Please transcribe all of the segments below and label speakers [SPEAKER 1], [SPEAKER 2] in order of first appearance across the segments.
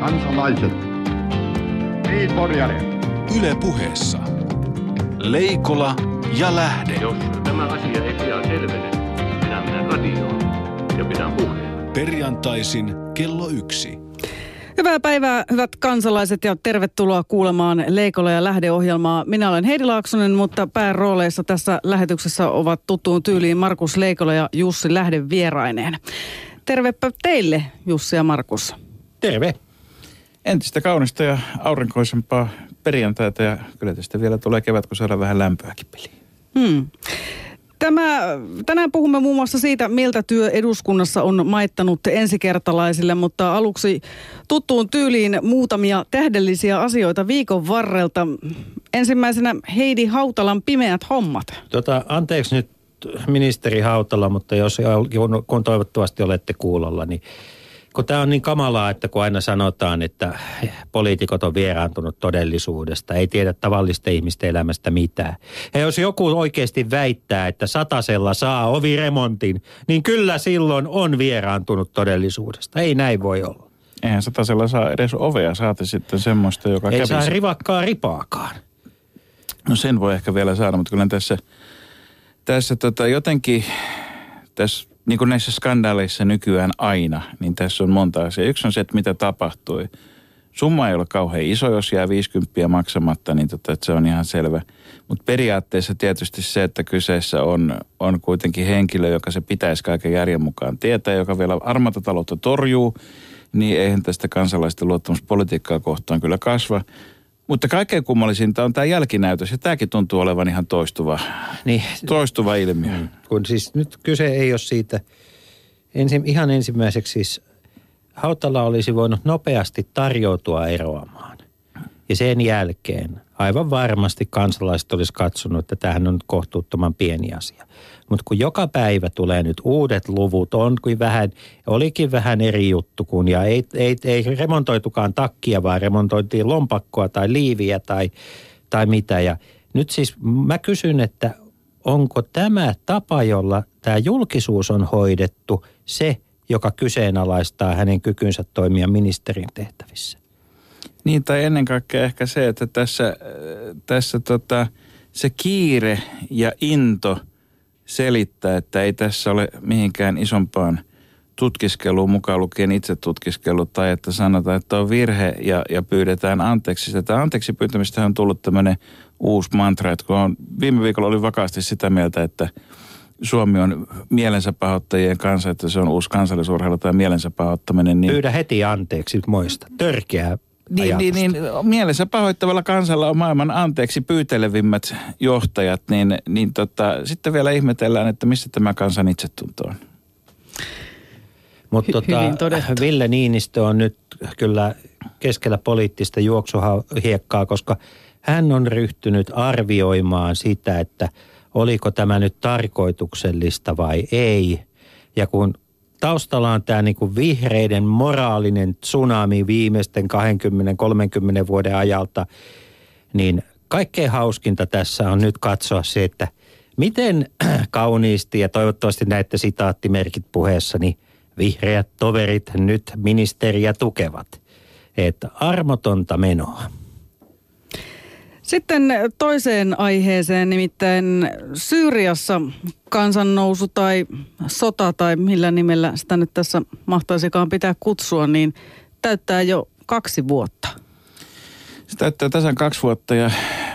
[SPEAKER 1] kansalaiset. Niin, Porjari.
[SPEAKER 2] Yle puheessa. Leikola ja Lähde.
[SPEAKER 3] Jos tämä asia ei pian selvene, minä menen radioon ja pidän puheen.
[SPEAKER 2] Perjantaisin kello yksi.
[SPEAKER 4] Hyvää päivää, hyvät kansalaiset, ja tervetuloa kuulemaan Leikola ja Lähde-ohjelmaa. Minä olen Heidi Laaksonen, mutta päärooleissa tässä lähetyksessä ovat tuttuun tyyliin Markus Leikola ja Jussi Lähde vieraineen. Tervepä teille, Jussi ja Markus.
[SPEAKER 5] Terve. Entistä kaunista ja aurinkoisempaa perjantaita ja kyllä tästä vielä tulee kevät, kun saadaan vähän lämpöäkin peliin.
[SPEAKER 4] Hmm. Tämä, tänään puhumme muun muassa siitä, miltä työ eduskunnassa on maittanut ensikertalaisille, mutta aluksi tuttuun tyyliin muutamia tähdellisiä asioita viikon varrelta. Ensimmäisenä Heidi Hautalan pimeät hommat.
[SPEAKER 5] Tota, anteeksi nyt ministeri Hautala, mutta jos kun toivottavasti olette kuulolla, niin kun tämä on niin kamalaa, että kun aina sanotaan, että poliitikot on vieraantunut todellisuudesta, ei tiedä tavallisten ihmisten elämästä mitään. Ja jos joku oikeasti väittää, että satasella saa oviremontin, niin kyllä silloin on vieraantunut todellisuudesta. Ei näin voi olla.
[SPEAKER 6] Eihän satasella saa edes ovea, saati sitten semmoista, joka
[SPEAKER 5] Ei
[SPEAKER 6] kävisi.
[SPEAKER 5] saa rivakkaa ripaakaan.
[SPEAKER 6] No sen voi ehkä vielä saada, mutta kyllä tässä, tässä tota jotenkin, tässä niin kuin näissä skandaaleissa nykyään aina, niin tässä on monta asiaa. Yksi on se, että mitä tapahtui. Summa ei ole kauhean iso, jos jää 50 maksamatta, niin tota, että se on ihan selvä. Mutta periaatteessa tietysti se, että kyseessä on, on kuitenkin henkilö, joka se pitäisi kaiken järjen mukaan tietää, joka vielä armata taloutta torjuu, niin eihän tästä kansalaisten luottamuspolitiikkaa kohtaan kyllä kasva. Mutta kaikkein kummallisinta on tämä jälkinäytös, ja tämäkin tuntuu olevan ihan toistuva,
[SPEAKER 5] Niin,
[SPEAKER 6] toistuva ilmiö. Mm.
[SPEAKER 5] kun siis nyt kyse ei ole siitä, ensi, ihan ensimmäiseksi siis Hautala olisi voinut nopeasti tarjoutua eroamaan. Ja sen jälkeen aivan varmasti kansalaiset olisi katsonut, että tämähän on kohtuuttoman pieni asia. Mutta kun joka päivä tulee nyt uudet luvut, on kuin vähän, olikin vähän eri juttu, kun ja ei, ei, ei remontoitukaan takkia, vaan remontoitiin lompakkoa tai liiviä tai, tai mitä. Ja nyt siis mä kysyn, että onko tämä tapa, jolla tämä julkisuus on hoidettu, se, joka kyseenalaistaa hänen kykynsä toimia ministerin tehtävissä?
[SPEAKER 6] Niin, tai ennen kaikkea ehkä se, että tässä, tässä tota, se kiire ja into selittää, että ei tässä ole mihinkään isompaan tutkiskeluun mukaan lukien itse tutkiskelu, tai että sanotaan, että on virhe ja, ja pyydetään anteeksi. Tätä anteeksi pyytämistä on tullut tämmöinen uusi mantra, että kun on, viime viikolla oli vakaasti sitä mieltä, että Suomi on mielensä pahoittajien kanssa, että se on uusi kansallisurheilu tai mielensä pahoittaminen. Niin
[SPEAKER 5] Pyydä heti anteeksi, muista. Törkeää
[SPEAKER 6] niin, niin, niin, mielensä pahoittavalla kansalla on maailman anteeksi pyytelevimmät johtajat, niin, niin tota, sitten vielä ihmetellään, että missä tämä kansan itsetunto on.
[SPEAKER 5] Mutta tota. Ville Niinistö on nyt kyllä keskellä poliittista juoksuhiekkaa, koska hän on ryhtynyt arvioimaan sitä, että oliko tämä nyt tarkoituksellista vai ei. Ja kun taustalla on tämä niinku vihreiden moraalinen tsunami viimeisten 20-30 vuoden ajalta, niin kaikkein hauskinta tässä on nyt katsoa se, että miten kauniisti ja toivottavasti näette sitaattimerkit puheessani vihreät toverit nyt ministeriä tukevat. Että armotonta menoa.
[SPEAKER 4] Sitten toiseen aiheeseen, nimittäin Syyriassa kansannousu tai sota tai millä nimellä sitä nyt tässä mahtaisikaan pitää kutsua, niin täyttää jo kaksi vuotta.
[SPEAKER 6] Se täyttää tasan kaksi vuotta ja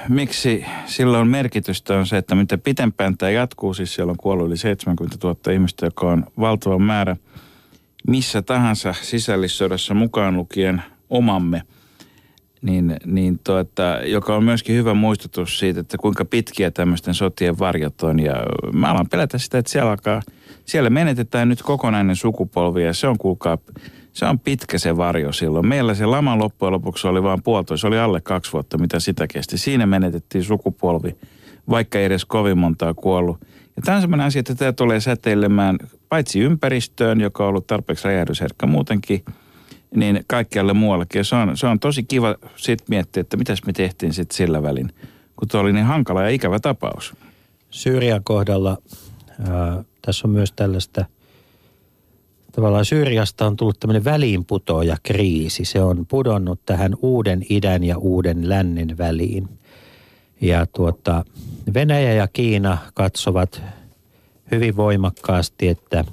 [SPEAKER 6] miksi sillä on merkitystä on se, että mitä pitempään tämä jatkuu, siis siellä on kuollut yli 70 000 ihmistä, joka on valtava määrä missä tahansa sisällissodassa mukaan lukien omamme, niin, niin tuota, joka on myöskin hyvä muistutus siitä, että kuinka pitkiä tämmöisten sotien varjot on. Ja mä alan pelätä sitä, että siellä, alkaa, siellä menetetään nyt kokonainen sukupolvi ja se on kuulkaa, se on pitkä se varjo silloin. Meillä se lama loppujen lopuksi oli vain puolitoista, oli alle kaksi vuotta, mitä sitä kesti. Siinä menetettiin sukupolvi, vaikka ei edes kovin montaa kuollut. Ja tämä on sellainen asia, että tämä tulee säteilemään paitsi ympäristöön, joka on ollut tarpeeksi räjähdysherkkä muutenkin, niin kaikkialle muuallekin. Ja se on, se on tosi kiva sitten miettiä, että mitäs me tehtiin sitten sillä välin, kun tuo oli niin hankala ja ikävä tapaus.
[SPEAKER 5] Syyrian kohdalla ää, tässä on myös tällaista tavallaan Syyriasta on tullut tämmöinen väliinputoja kriisi. Se on pudonnut tähän uuden idän ja uuden lännen väliin. Ja tuota, Venäjä ja Kiina katsovat hyvin voimakkaasti, että,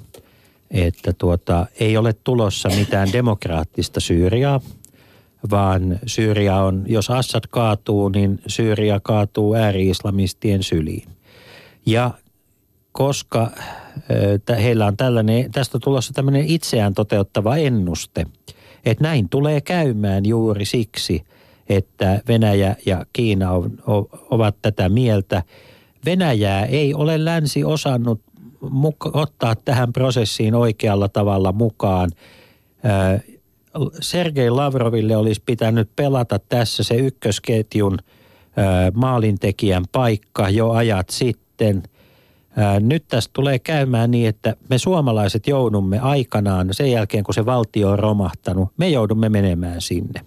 [SPEAKER 5] että tuota, ei ole tulossa mitään demokraattista Syyriaa, vaan Syyria on, jos Assad kaatuu, niin Syyria kaatuu ääri-islamistien syliin. Ja koska heillä on tällainen, tästä tulossa tämmöinen itseään toteuttava ennuste, että näin tulee käymään juuri siksi, että Venäjä ja Kiina on, ovat tätä mieltä. Venäjää ei ole länsi osannut muka, ottaa tähän prosessiin oikealla tavalla mukaan. Sergei Lavroville olisi pitänyt pelata tässä se ykkösketjun maalintekijän paikka jo ajat sitten – nyt tästä tulee käymään niin, että me suomalaiset joudumme aikanaan, sen jälkeen kun se valtio on romahtanut, me joudumme menemään sinne.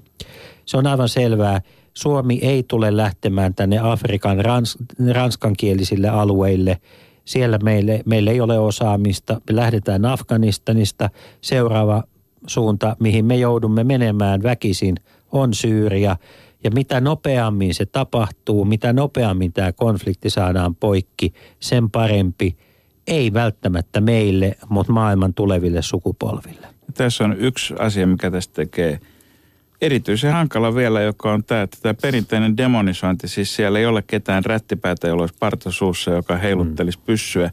[SPEAKER 5] Se on aivan selvää. Suomi ei tule lähtemään tänne Afrikan rans, ranskankielisille alueille. Siellä meille, meille ei ole osaamista. Me lähdetään Afganistanista. Seuraava suunta, mihin me joudumme menemään väkisin, on Syyria – ja mitä nopeammin se tapahtuu, mitä nopeammin tämä konflikti saadaan poikki, sen parempi. Ei välttämättä meille, mutta maailman tuleville sukupolville.
[SPEAKER 6] Tässä on yksi asia, mikä tästä tekee erityisen hankala vielä, joka on tämä, että tämä perinteinen demonisointi, siis siellä ei ole ketään rättipäätä, jolla olisi partasuussa, joka heiluttelisi pyssyä.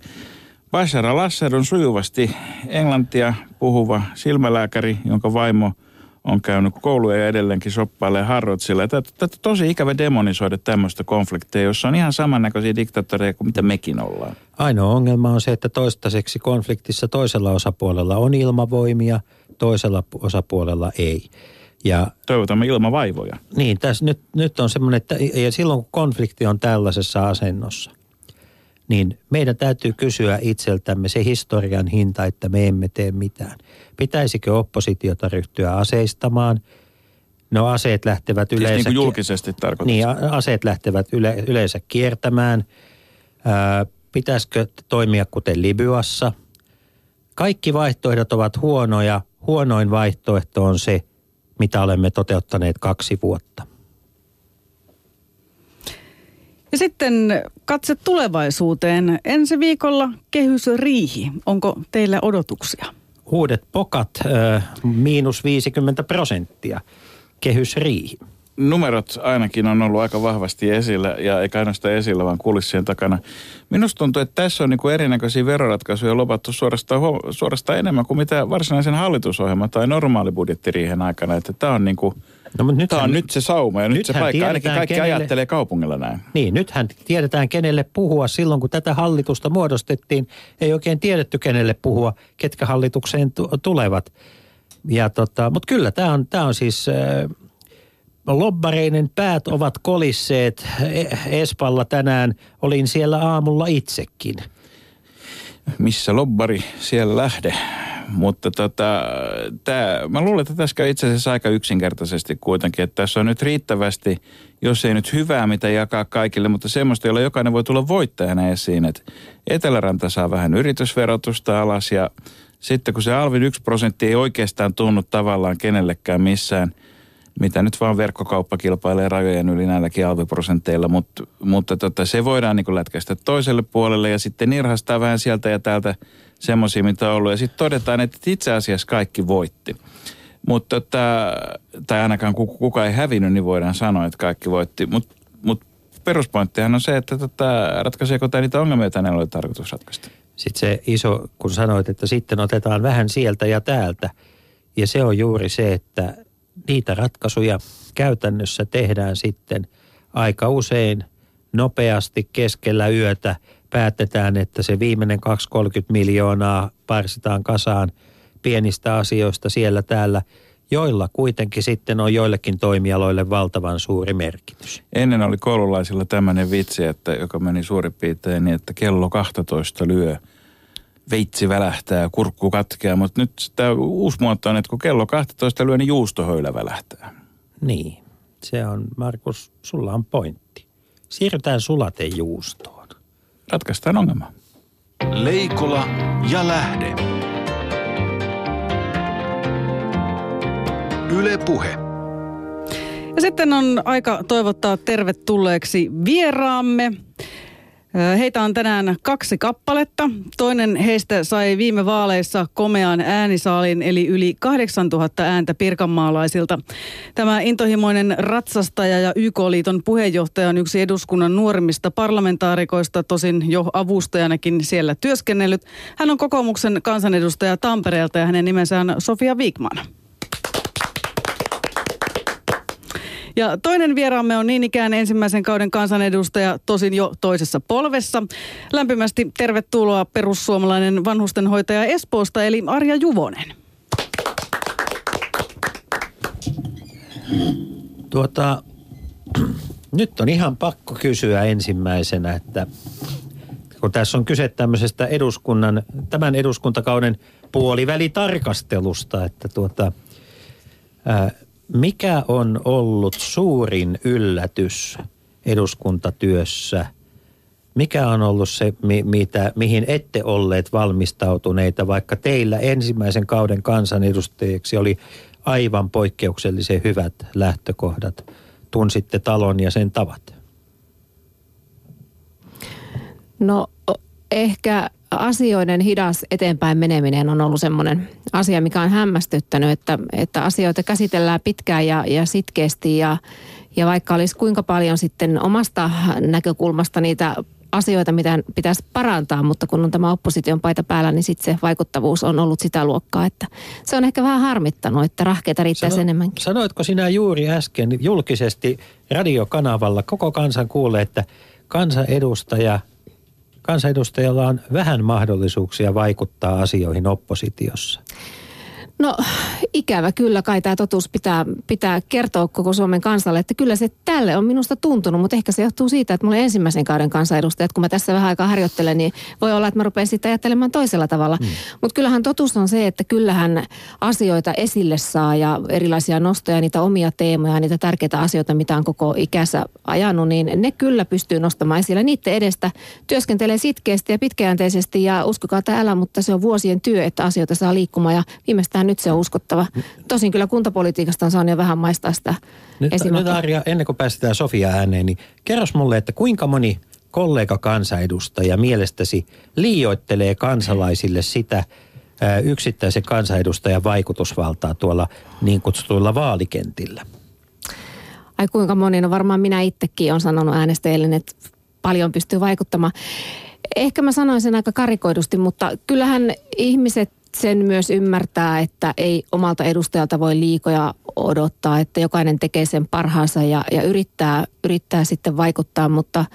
[SPEAKER 6] Bashar al-Assad on sujuvasti englantia puhuva silmälääkäri, jonka vaimo – on käynyt kouluja ja edelleenkin shoppailee Harrodsilla. Tätä on tosi ikävä demonisoida tämmöistä konflikteja, jossa on ihan samannäköisiä diktaattoreja kuin mitä mekin ollaan.
[SPEAKER 5] Ainoa ongelma on se, että toistaiseksi konfliktissa toisella osapuolella on ilmavoimia, toisella osapuolella ei.
[SPEAKER 6] Ja, Toivotamme ilmavaivoja.
[SPEAKER 5] Niin, tässä nyt, nyt on semmoinen, että ja silloin kun konflikti on tällaisessa asennossa, niin meidän täytyy kysyä itseltämme se historian hinta, että me emme tee mitään. Pitäisikö oppositiota ryhtyä aseistamaan? No aseet lähtevät yleensä...
[SPEAKER 6] Siis niin kuin julkisesti tarkoittaa.
[SPEAKER 5] Niin, aseet lähtevät yle, yleensä kiertämään. Ää, pitäisikö toimia kuten Libyassa? Kaikki vaihtoehdot ovat huonoja. Huonoin vaihtoehto on se, mitä olemme toteuttaneet kaksi vuotta.
[SPEAKER 4] Ja sitten katse tulevaisuuteen. Ensi viikolla kehysriihi. Onko teillä odotuksia?
[SPEAKER 5] Uudet pokat, miinus 50 prosenttia. Kehysriihi.
[SPEAKER 6] Numerot ainakin on ollut aika vahvasti esillä ja eikä ainoastaan esillä, vaan kulissien takana. Minusta tuntuu, että tässä on niin kuin erinäköisiä veroratkaisuja lopattu suorastaan, suorastaan enemmän kuin mitä varsinaisen hallitusohjelman tai normaali budjettiriihen aikana. Että tämä on niin kuin – No, mutta Tämä on nyt se sauma ja nyt se paikka. Ainakin kaikki kenelle, ajattelee kaupungilla näin.
[SPEAKER 5] Niin, nythän tiedetään kenelle puhua. Silloin kun tätä hallitusta muodostettiin, ei oikein tiedetty kenelle puhua, ketkä hallitukseen t- tulevat. Ja tota, mutta kyllä tämä on, tämä on siis... Äh, lobbareinen päät ovat kolisseet e-, Espalla tänään. Olin siellä aamulla itsekin.
[SPEAKER 6] Missä lobbari, siellä lähde. Mutta tota, tää, mä luulen, että tässä käy itse asiassa aika yksinkertaisesti kuitenkin, että tässä on nyt riittävästi, jos ei nyt hyvää, mitä jakaa kaikille, mutta semmoista, jolla jokainen voi tulla voittajana esiin, että Eteläranta saa vähän yritysverotusta alas ja sitten kun se alvin yksi prosentti ei oikeastaan tunnu tavallaan kenellekään missään – mitä nyt vaan verkkokauppa kilpailee rajojen yli näilläkin alviprosenteilla, mutta, mutta tota, se voidaan niin lätkäistä toiselle puolelle ja sitten nirhastaa vähän sieltä ja täältä semmoisia, mitä on ollut. Ja sitten todetaan, että itse asiassa kaikki voitti. Mutta tota, tai ainakaan kuka ei hävinnyt, niin voidaan sanoa, että kaikki voitti. Mutta mut peruspointtihan on se, että tota, ratkaiseeko tämä niitä ongelmia, joita oli tarkoitus ratkaista.
[SPEAKER 5] Sitten se iso, kun sanoit, että sitten otetaan vähän sieltä ja täältä. Ja se on juuri se, että niitä ratkaisuja käytännössä tehdään sitten aika usein nopeasti keskellä yötä. Päätetään, että se viimeinen 230 miljoonaa parsitaan kasaan pienistä asioista siellä täällä, joilla kuitenkin sitten on joillekin toimialoille valtavan suuri merkitys.
[SPEAKER 6] Ennen oli koululaisilla tämmöinen vitsi, että, joka meni suurin piirtein niin, että kello 12 lyö – veitsi välähtää, kurkku katkeaa, mutta nyt tämä uusi muoto on, että kun kello 12 lyö, niin juustohöylä välähtää.
[SPEAKER 5] Niin, se on, Markus, sulla on pointti. Siirrytään sulatejuustoon.
[SPEAKER 6] Ratkaistaan ongelma.
[SPEAKER 2] Leikola ja lähde. Yle Puhe.
[SPEAKER 4] Ja sitten on aika toivottaa tervetulleeksi vieraamme. Heitä on tänään kaksi kappaletta. Toinen heistä sai viime vaaleissa komean äänisaalin eli yli 8000 ääntä pirkanmaalaisilta. Tämä intohimoinen ratsastaja ja YK-liiton puheenjohtaja on yksi eduskunnan nuorimmista parlamentaarikoista, tosin jo avustajanakin siellä työskennellyt. Hän on kokoomuksen kansanedustaja Tampereelta ja hänen nimensä on Sofia Wigman. Ja toinen vieraamme on niin ikään ensimmäisen kauden kansanedustaja, tosin jo toisessa polvessa. Lämpimästi tervetuloa perussuomalainen vanhustenhoitaja Espoosta, eli Arja Juvonen.
[SPEAKER 5] Tuota, nyt on ihan pakko kysyä ensimmäisenä, että kun tässä on kyse tämmöisestä eduskunnan, tämän eduskuntakauden puolivälitarkastelusta, että tuota, ää, mikä on ollut suurin yllätys eduskuntatyössä? Mikä on ollut se, mi- mitä, mihin ette olleet valmistautuneita, vaikka teillä ensimmäisen kauden kansanedustajiksi oli aivan poikkeuksellisen hyvät lähtökohdat? Tunsitte talon ja sen tavat.
[SPEAKER 7] No ehkä asioiden hidas eteenpäin meneminen on ollut semmoinen asia, mikä on hämmästyttänyt, että, että asioita käsitellään pitkään ja, ja sitkeästi ja, ja vaikka olisi kuinka paljon sitten omasta näkökulmasta niitä asioita, mitä pitäisi parantaa, mutta kun on tämä opposition paita päällä, niin sitten se vaikuttavuus on ollut sitä luokkaa, että se on ehkä vähän harmittanut, että rahkeita riittäisi
[SPEAKER 5] Sano,
[SPEAKER 7] enemmänkin.
[SPEAKER 5] Sanoitko sinä juuri äsken julkisesti radiokanavalla, koko kansan kuulee, että kansanedustaja – kansanedustajalla on vähän mahdollisuuksia vaikuttaa asioihin oppositiossa?
[SPEAKER 7] No ikävä kyllä kai tämä totuus pitää, pitää kertoa koko Suomen kansalle, että kyllä se tälle on minusta tuntunut, mutta ehkä se johtuu siitä, että mulla ensimmäisen kauden kansanedustajat, kun mä tässä vähän aikaa harjoittelen, niin voi olla, että mä rupean sitten ajattelemaan toisella tavalla. Mm. Mutta kyllähän totuus on se, että kyllähän asioita esille saa ja erilaisia nostoja, niitä omia teemoja, niitä tärkeitä asioita, mitä on koko ikänsä ajanut, niin ne kyllä pystyy nostamaan esille. Niiden edestä työskentelee sitkeästi ja pitkäjänteisesti ja uskokaa täällä, mutta se on vuosien työ, että asioita saa liikkumaan ja viimeistään nyt se on uskottava. Tosin kyllä kuntapolitiikasta on saanut jo vähän maistaa sitä
[SPEAKER 5] nyt, nyt Arja, ennen kuin päästetään Sofia ääneen, niin kerros mulle, että kuinka moni kollega kansanedustaja mielestäsi liioittelee kansalaisille sitä yksittäisen kansanedustajan vaikutusvaltaa tuolla niin kutsutuilla vaalikentillä?
[SPEAKER 7] Ai kuinka moni, no varmaan minä itsekin on sanonut äänestäjille, että paljon pystyy vaikuttamaan. Ehkä mä sanoin sen aika karikoidusti, mutta kyllähän ihmiset sen myös ymmärtää, että ei omalta edustajalta voi liikoja odottaa, että jokainen tekee sen parhaansa ja, ja yrittää, yrittää sitten vaikuttaa, mutta,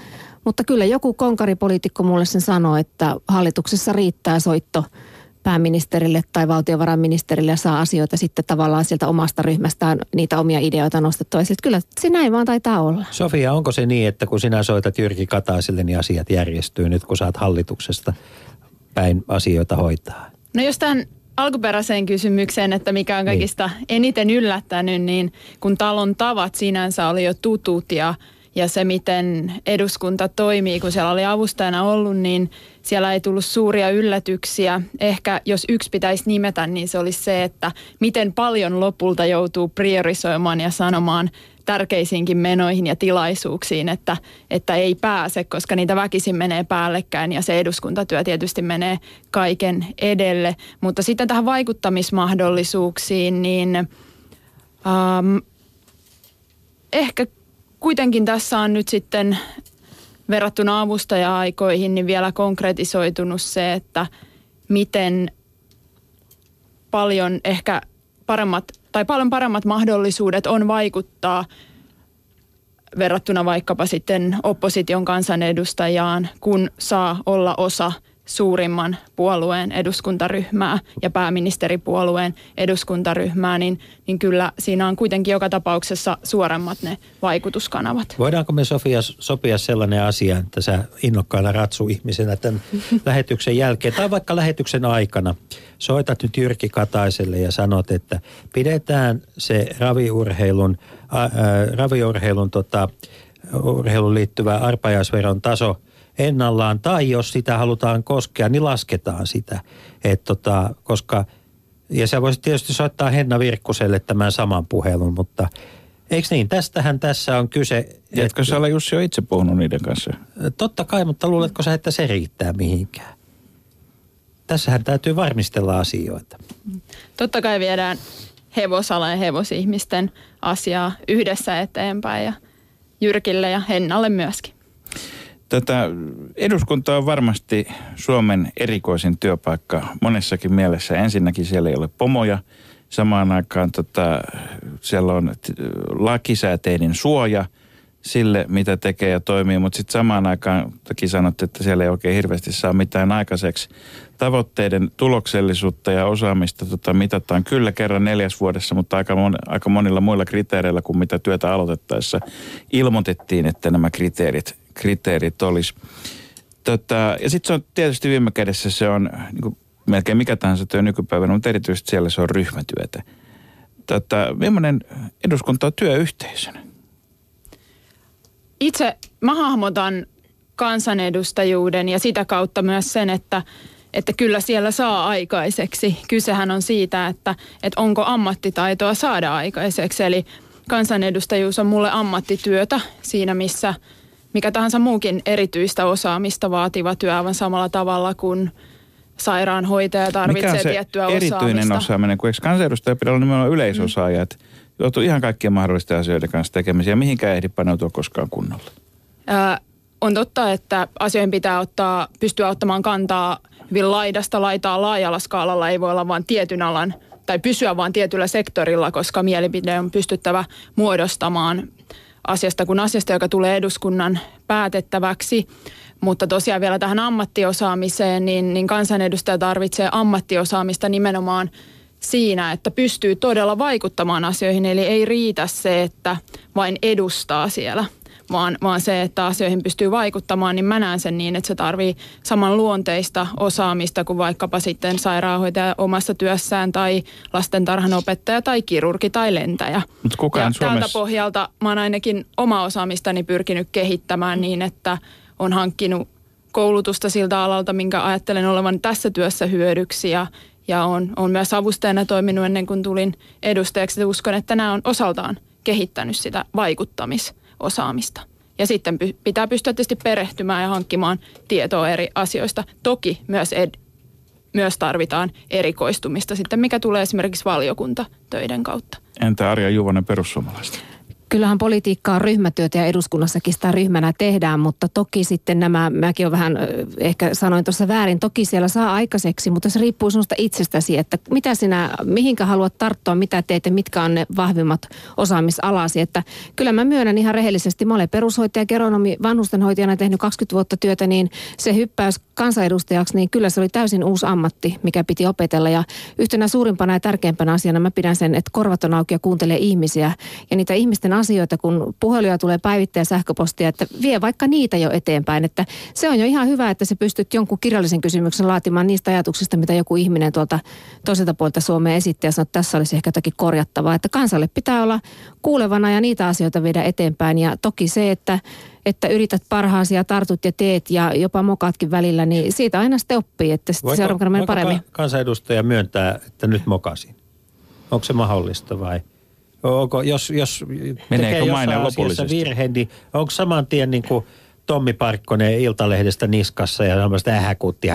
[SPEAKER 7] mutta kyllä joku konkaripoliitikko mulle sen sanoo, että hallituksessa riittää soitto pääministerille tai valtiovarainministerille ja saa asioita sitten tavallaan sieltä omasta ryhmästään niitä omia ideoita nostettua. Sitten kyllä se näin vaan taitaa olla.
[SPEAKER 5] Sofia, onko se niin, että kun sinä soitat Jyrki Kataiselle, niin asiat järjestyy nyt, kun saat hallituksesta päin asioita hoitaa?
[SPEAKER 8] No jos tämän alkuperäiseen kysymykseen, että mikä on niin. kaikista niin. eniten yllättänyt, niin kun talon tavat sinänsä oli jo tutut ja, ja se, miten eduskunta toimii, kun siellä oli avustajana ollut, niin siellä ei tullut suuria yllätyksiä. Ehkä jos yksi pitäisi nimetä, niin se olisi se, että miten paljon lopulta joutuu priorisoimaan ja sanomaan tärkeisiinkin menoihin ja tilaisuuksiin, että, että ei pääse, koska niitä väkisin menee päällekkäin ja se eduskuntatyö tietysti menee kaiken edelle. Mutta sitten tähän vaikuttamismahdollisuuksiin, niin ähm, ehkä kuitenkin tässä on nyt sitten verrattuna avustaja-aikoihin niin vielä konkretisoitunut se, että miten paljon ehkä paremmat tai paljon paremmat mahdollisuudet on vaikuttaa verrattuna vaikkapa sitten opposition kansanedustajaan, kun saa olla osa suurimman puolueen eduskuntaryhmää ja pääministeripuolueen eduskuntaryhmää, niin, niin kyllä siinä on kuitenkin joka tapauksessa suoremmat ne vaikutuskanavat.
[SPEAKER 5] Voidaanko me Sofia sopia sellainen asia, että sä innokkaana ratsuihmisenä tämän lähetyksen jälkeen tai vaikka lähetyksen aikana soitat nyt Jyrki Kataiselle ja sanot, että pidetään se raviurheilun, ää, raviurheilun tota, urheiluun liittyvä arpajaisveron taso – ennallaan, tai jos sitä halutaan koskea, niin lasketaan sitä. Et tota, koska Ja sä voisit tietysti soittaa Henna Virkkuselle tämän saman puhelun, mutta eikö niin? Tästähän tässä on kyse.
[SPEAKER 6] Etkö sä ole Jussi jo itse puhunut niiden kanssa?
[SPEAKER 5] Totta kai, mutta luuletko sä, että se riittää mihinkään? Tässähän täytyy varmistella asioita.
[SPEAKER 8] Totta kai viedään hevosalan ja hevosihmisten asiaa yhdessä eteenpäin ja Jyrkille ja Hennalle myöskin.
[SPEAKER 6] Tätä eduskunta on varmasti Suomen erikoisin työpaikka monessakin mielessä. Ensinnäkin siellä ei ole pomoja. Samaan aikaan tota, siellä on lakisääteinen suoja sille, mitä tekee ja toimii, mutta sitten samaan aikaan toki sanotte, että siellä ei oikein hirveästi saa mitään aikaiseksi. Tavoitteiden tuloksellisuutta ja osaamista tota, mitataan kyllä kerran neljäs vuodessa, mutta aika, mon, aika monilla muilla kriteereillä kuin mitä työtä aloitettaessa ilmoitettiin, että nämä kriteerit kriteerit olisi. Tota, ja sitten se on tietysti viime kädessä se on niin kuin melkein mikä tahansa työ nykypäivänä, mutta erityisesti siellä se on ryhmätyötä. Tota, millainen eduskunta on työyhteisönä?
[SPEAKER 8] Itse mä hahmotan kansanedustajuuden ja sitä kautta myös sen, että, että kyllä siellä saa aikaiseksi. Kysehän on siitä, että, että onko ammattitaitoa saada aikaiseksi. Eli kansanedustajuus on mulle ammattityötä siinä, missä – mikä tahansa muukin erityistä osaamista vaativa työ aivan samalla tavalla kuin sairaanhoitaja tarvitsee
[SPEAKER 6] mikä on se
[SPEAKER 8] tiettyä
[SPEAKER 6] erityinen
[SPEAKER 8] osaamista.
[SPEAKER 6] osaaminen, kun eikö kansanedustaja pidä olla nimenomaan yleisosaaja, että joutuu ihan kaikkien mahdollisten asioiden kanssa tekemisiä, mihinkään ehdi paneutua koskaan kunnolla.
[SPEAKER 8] Ää, on totta, että asioihin pitää ottaa, pystyä ottamaan kantaa hyvin laidasta laitaa laajalla skaalalla. Ei voi olla vain tietyn alan tai pysyä vain tietyllä sektorilla, koska mielipide on pystyttävä muodostamaan asiasta kuin asiasta, joka tulee eduskunnan päätettäväksi. Mutta tosiaan vielä tähän ammattiosaamiseen, niin, niin kansanedustaja tarvitsee ammattiosaamista nimenomaan siinä, että pystyy todella vaikuttamaan asioihin. Eli ei riitä se, että vain edustaa siellä – vaan, vaan se, että asioihin pystyy vaikuttamaan, niin mä näen sen niin, että se tarvii saman luonteista osaamista kuin vaikkapa sitten sairaanhoitaja omassa työssään tai lastentarhanopettaja tai kirurgi tai lentäjä.
[SPEAKER 6] Mut kukaan
[SPEAKER 8] ja
[SPEAKER 6] Suomessa...
[SPEAKER 8] tältä pohjalta mä oon ainakin oma osaamistani pyrkinyt kehittämään niin, että on hankkinut koulutusta siltä alalta, minkä ajattelen olevan tässä työssä hyödyksi ja, ja on, on myös avustajana toiminut ennen kuin tulin edustajaksi. Uskon, että nämä on osaltaan kehittänyt sitä vaikuttamis- osaamista. Ja sitten pitää pystyä tietysti perehtymään ja hankkimaan tietoa eri asioista. Toki myös, ed, myös tarvitaan erikoistumista sitten, mikä tulee esimerkiksi valiokuntatöiden kautta.
[SPEAKER 6] Entä Arja Juvonen perussuomalaista?
[SPEAKER 7] Kyllähän politiikkaa on ryhmätyötä ja eduskunnassakin sitä ryhmänä tehdään, mutta toki sitten nämä, mäkin olen vähän, ehkä sanoin tuossa väärin, toki siellä saa aikaiseksi, mutta se riippuu sinusta itsestäsi, että mitä sinä, mihinkä haluat tarttua, mitä teet ja mitkä on ne vahvimmat osaamisalasi. Että kyllä mä myönnän ihan rehellisesti, mä olen perushoitaja, geronomi, vanhustenhoitajana tehnyt 20 vuotta työtä, niin se hyppäys kansanedustajaksi, niin kyllä se oli täysin uusi ammatti, mikä piti opetella. Ja yhtenä suurimpana ja tärkeimpänä asiana mä pidän sen, että korvat on auki ja kuuntelee ihmisiä ja niitä ihmisten asioita, kun puheluja tulee päivittäin sähköpostia, että vie vaikka niitä jo eteenpäin. Että se on jo ihan hyvä, että sä pystyt jonkun kirjallisen kysymyksen laatimaan niistä ajatuksista, mitä joku ihminen tuolta toiselta puolta Suomea esitti ja sanoi, että tässä olisi ehkä jotakin korjattavaa. Että kansalle pitää olla kuulevana ja niitä asioita viedä eteenpäin. Ja toki se, että että yrität parhaasi ja tartut ja teet ja jopa mokaatkin välillä, niin siitä aina sitten oppii, että sitten seuraavan paremmin.
[SPEAKER 5] kansanedustaja myöntää, että nyt mokasin? Onko se mahdollista vai? Onko, jos, jos
[SPEAKER 6] Meneekö maine lopullisesti?
[SPEAKER 5] virhe, niin onko saman tien niin kuin Tommi Parkkonen Iltalehdestä niskassa ja semmoista ähäkutti,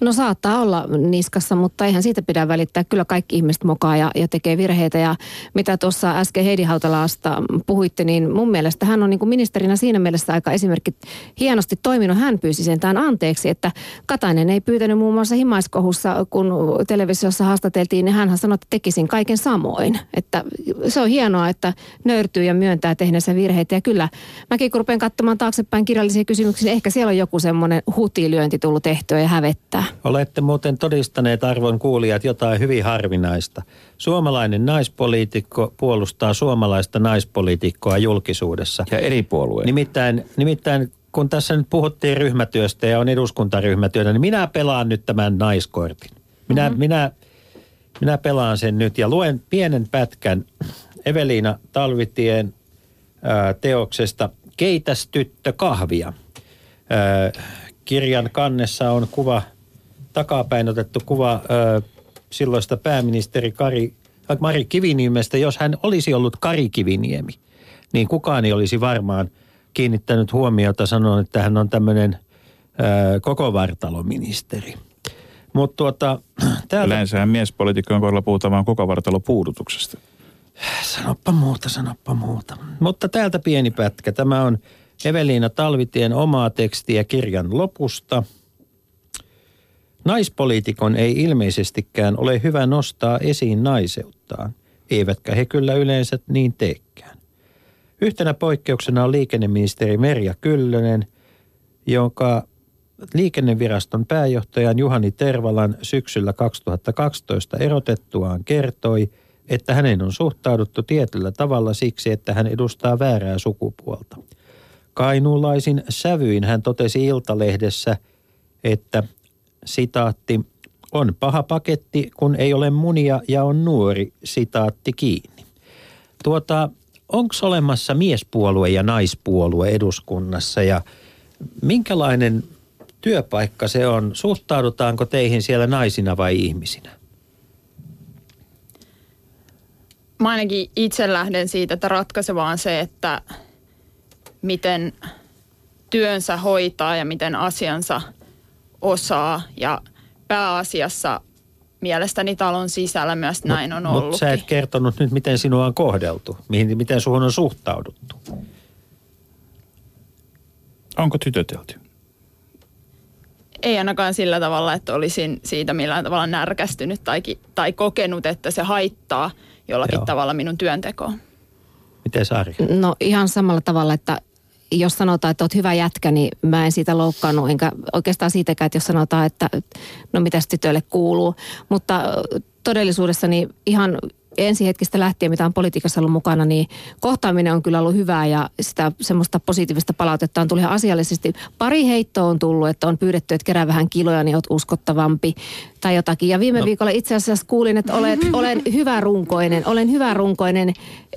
[SPEAKER 7] No saattaa olla niskassa, mutta eihän siitä pidä välittää. Kyllä kaikki ihmiset mokaa ja, ja tekee virheitä. Ja mitä tuossa äsken Heidi Hautalaasta puhuitte, niin mun mielestä hän on niin kuin ministerinä siinä mielessä aika esimerkki hienosti toiminut. Hän pyysi sentään anteeksi, että Katainen ei pyytänyt muun muassa himaiskohussa, kun televisiossa haastateltiin, niin hän sanoi, että tekisin kaiken samoin. Että se on hienoa, että nöyrtyy ja myöntää tehneensä virheitä. Ja kyllä mäkin kun rupean katsomaan taaksepäin kirjallisia kysymyksiä, niin ehkä siellä on joku semmoinen hutilyönti tullut tehtyä ja hävettää.
[SPEAKER 5] Olette muuten todistaneet arvon kuulijat jotain hyvin harvinaista. Suomalainen naispoliitikko puolustaa suomalaista naispoliitikkoa julkisuudessa.
[SPEAKER 6] Ja eri puolueita.
[SPEAKER 5] Nimittäin, nimittäin kun tässä nyt puhuttiin ryhmätyöstä ja on eduskuntaryhmätyötä, niin minä pelaan nyt tämän naiskortin. Minä, mm-hmm. minä, minä pelaan sen nyt ja luen pienen pätkän Eveliina Talvitien teoksesta Keitäs tyttö kahvia. Ää, kirjan kannessa on kuva takapäin otettu kuva ö, silloista pääministeri Kari, Mari Kiviniemestä, jos hän olisi ollut Kari Kiviniemi, niin kukaan ei olisi varmaan kiinnittänyt huomiota sanoen, että hän on tämmöinen koko vartaloministeri. Mutta tuota,
[SPEAKER 6] täältä... Yleensähän miespolitiikkojen kohdalla puhutaan vain koko vartalopuudutuksesta.
[SPEAKER 5] Sanoppa muuta, sanoppa muuta. Mutta täältä pieni pätkä. Tämä on Eveliina Talvitien omaa tekstiä kirjan lopusta. Naispoliitikon ei ilmeisestikään ole hyvä nostaa esiin naiseuttaan, eivätkä he kyllä yleensä niin teekään. Yhtenä poikkeuksena on liikenneministeri Merja Kyllönen, jonka liikenneviraston pääjohtajan Juhani Tervalan syksyllä 2012 erotettuaan kertoi, että hänen on suhtauduttu tietyllä tavalla siksi, että hän edustaa väärää sukupuolta. Kainuulaisin sävyin hän totesi Iltalehdessä, että sitaatti, on paha paketti, kun ei ole munia ja on nuori, sitaatti kiinni. Tuota, onko olemassa miespuolue ja naispuolue eduskunnassa ja minkälainen työpaikka se on? Suhtaudutaanko teihin siellä naisina vai ihmisinä?
[SPEAKER 8] Mä ainakin itse lähden siitä, että ratkaisevaa on se, että miten työnsä hoitaa ja miten asiansa osaa. Ja pääasiassa mielestäni talon sisällä myös näin on ollut.
[SPEAKER 5] Mutta sä et kertonut nyt, miten sinua on kohdeltu, mihin, miten suhun on suhtauduttu.
[SPEAKER 6] Onko tytötelty?
[SPEAKER 8] Ei ainakaan sillä tavalla, että olisin siitä millään tavalla närkästynyt tai, tai kokenut, että se haittaa jollakin Joo. tavalla minun työntekoa.
[SPEAKER 5] Miten Saari?
[SPEAKER 7] No ihan samalla tavalla, että jos sanotaan, että olet hyvä jätkä, niin mä en siitä loukkaannut, enkä oikeastaan siitäkään, että jos sanotaan, että no mitäs tytöille kuuluu. Mutta todellisuudessa niin ihan ensi hetkistä lähtien, mitä on politiikassa ollut mukana, niin kohtaaminen on kyllä ollut hyvää ja sitä semmoista positiivista palautetta on tullut ihan asiallisesti. Pari heittoa on tullut, että on pyydetty, että kerää vähän kiloja, niin olet uskottavampi tai jotakin. Ja viime no. viikolla itse asiassa kuulin, että olet, olen hyvä runkoinen, olen hyvä runkoinen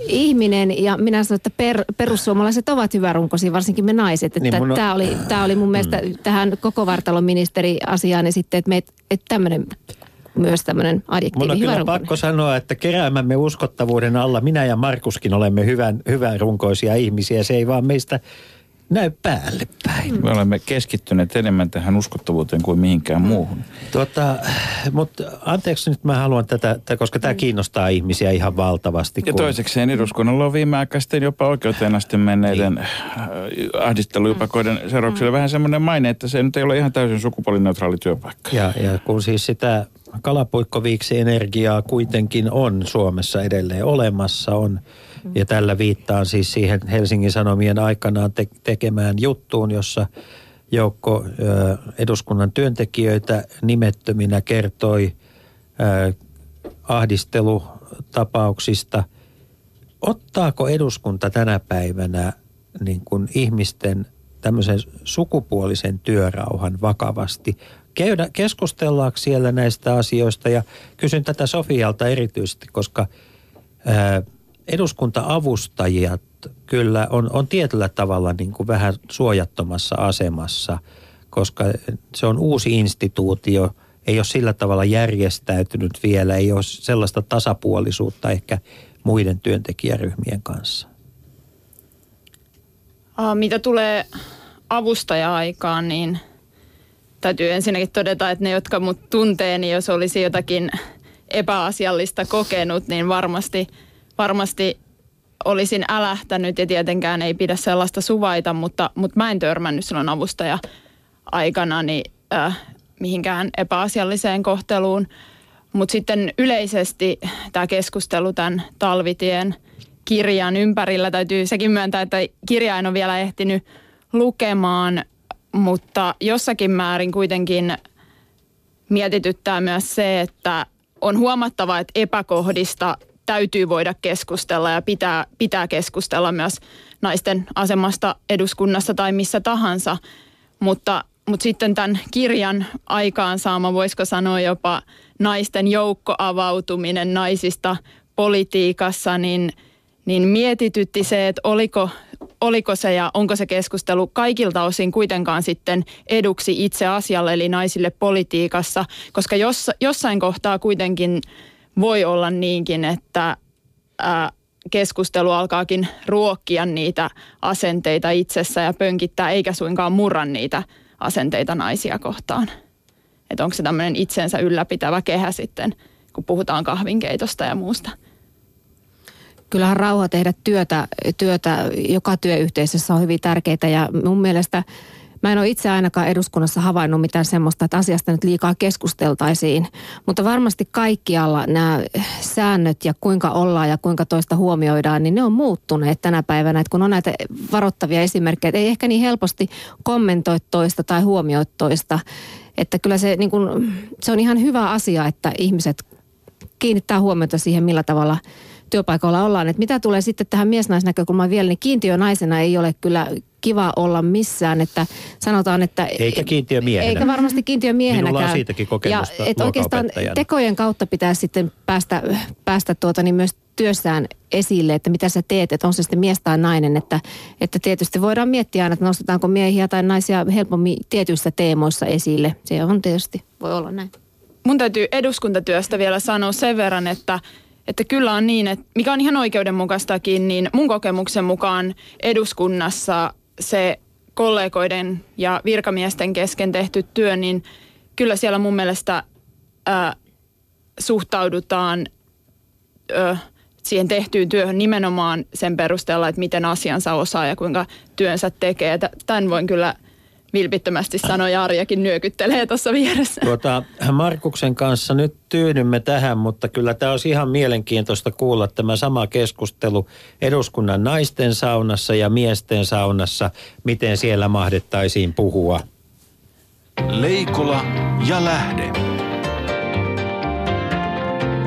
[SPEAKER 7] ihminen ja minä sanoin, että per, perussuomalaiset ovat hyvä runkoisia, varsinkin me naiset. Että niin mun... tämä, oli, tämä oli mun mielestä mm. tähän koko vartalon ministeri asiaan ja sitten, että, me, että tämmöinen myös tämmöinen adjektiivi.
[SPEAKER 5] Mun on kyllä pakko sanoa, että keräämämme uskottavuuden alla minä ja Markuskin olemme hyvän, hyvän runkoisia ihmisiä. Se ei vaan meistä näy päälle päin.
[SPEAKER 6] Me olemme keskittyneet enemmän tähän uskottavuuteen kuin mihinkään muuhun.
[SPEAKER 5] Tota, mutta anteeksi nyt mä haluan tätä, koska tämä kiinnostaa ihmisiä ihan valtavasti.
[SPEAKER 6] Ja kun... toisekseen eduskunnalla on viimeaikaisten jopa oikeuteen asti menneiden niin. Äh, ahdistelujupakoiden seurauksella mm. vähän semmoinen maine, että se nyt ei ole ihan täysin sukupuolineutraali työpaikka.
[SPEAKER 5] Ja, ja kun siis sitä kalapuikkoviiksi energiaa kuitenkin on Suomessa edelleen olemassa. On, ja tällä viittaan siis siihen Helsingin Sanomien aikanaan te- tekemään juttuun, jossa joukko ö, eduskunnan työntekijöitä nimettöminä kertoi ö, ahdistelutapauksista. Ottaako eduskunta tänä päivänä niin kuin ihmisten tämmöisen sukupuolisen työrauhan vakavasti? käydä, keskustellaanko siellä näistä asioista ja kysyn tätä Sofialta erityisesti, koska ää, eduskunta-avustajat kyllä on, on tietyllä tavalla niin kuin vähän suojattomassa asemassa, koska se on uusi instituutio, ei ole sillä tavalla järjestäytynyt vielä, ei ole sellaista tasapuolisuutta ehkä muiden työntekijäryhmien kanssa.
[SPEAKER 8] Mitä tulee avustaja-aikaan, niin – täytyy ensinnäkin todeta, että ne, jotka mut tuntee, niin jos olisi jotakin epäasiallista kokenut, niin varmasti, varmasti olisin älähtänyt ja tietenkään ei pidä sellaista suvaita, mutta, mutta mä en törmännyt silloin avustaja aikana niin, äh, mihinkään epäasialliseen kohteluun. Mutta sitten yleisesti tämä keskustelu tämän Talvitien kirjan ympärillä täytyy sekin myöntää, että kirja en ole vielä ehtinyt lukemaan, mutta jossakin määrin kuitenkin mietityttää myös se, että on huomattava, että epäkohdista täytyy voida keskustella ja pitää, pitää keskustella myös naisten asemasta eduskunnassa tai missä tahansa. Mutta, mutta sitten tämän kirjan aikaansaama, voisiko sanoa jopa naisten joukkoavautuminen naisista politiikassa, niin, niin mietitytti se, että oliko oliko se ja onko se keskustelu kaikilta osin kuitenkaan sitten eduksi itse asialle eli naisille politiikassa, koska jos, jossain kohtaa kuitenkin voi olla niinkin, että keskustelu alkaakin ruokkia niitä asenteita itsessä ja pönkittää eikä suinkaan murra niitä asenteita naisia kohtaan. Että onko se tämmöinen itsensä ylläpitävä kehä sitten, kun puhutaan kahvinkeitosta ja muusta.
[SPEAKER 7] Kyllähän rauha tehdä työtä, työtä joka työyhteisössä on hyvin tärkeää ja mun mielestä Mä en ole itse ainakaan eduskunnassa havainnut mitään semmoista, että asiasta nyt liikaa keskusteltaisiin. Mutta varmasti kaikkialla nämä säännöt ja kuinka ollaan ja kuinka toista huomioidaan, niin ne on muuttuneet tänä päivänä. Että kun on näitä varoittavia esimerkkejä, että ei ehkä niin helposti kommentoi toista tai huomioi toista. Että kyllä se, niin kun, se on ihan hyvä asia, että ihmiset kiinnittää huomiota siihen, millä tavalla työpaikoilla ollaan. Että mitä tulee sitten tähän miesnaisnäkökulmaan vielä, niin kiintiö naisena ei ole kyllä kiva olla missään, että sanotaan, että...
[SPEAKER 5] Eikä kiintiömiehenä.
[SPEAKER 7] Eikä varmasti kiintiömiehenäkään.
[SPEAKER 5] Minulla on siitäkin kokemusta
[SPEAKER 7] ja, että oikeastaan tekojen kautta pitää sitten päästä, päästä tuota, niin myös työssään esille, että mitä sä teet, että on se sitten mies tai nainen, että, että tietysti voidaan miettiä aina, että nostetaanko miehiä tai naisia helpommin tietyissä teemoissa esille. Se on tietysti, voi olla näin.
[SPEAKER 8] Mun täytyy eduskuntatyöstä vielä sanoa sen verran, että että kyllä on niin, että mikä on ihan oikeudenmukaistakin, niin mun kokemuksen mukaan eduskunnassa se kollegoiden ja virkamiesten kesken tehty työ, niin kyllä siellä mun mielestä ää, suhtaudutaan ää, siihen tehtyyn työhön nimenomaan sen perusteella, että miten asiansa osaa ja kuinka työnsä tekee. Tämän voin kyllä vilpittömästi sanoi Arjakin nyökyttelee tuossa vieressä.
[SPEAKER 5] Tuota, Markuksen kanssa nyt tyydymme tähän, mutta kyllä tämä olisi ihan mielenkiintoista kuulla tämä sama keskustelu eduskunnan naisten saunassa ja miesten saunassa, miten siellä mahdettaisiin puhua.
[SPEAKER 2] Leikola ja lähde.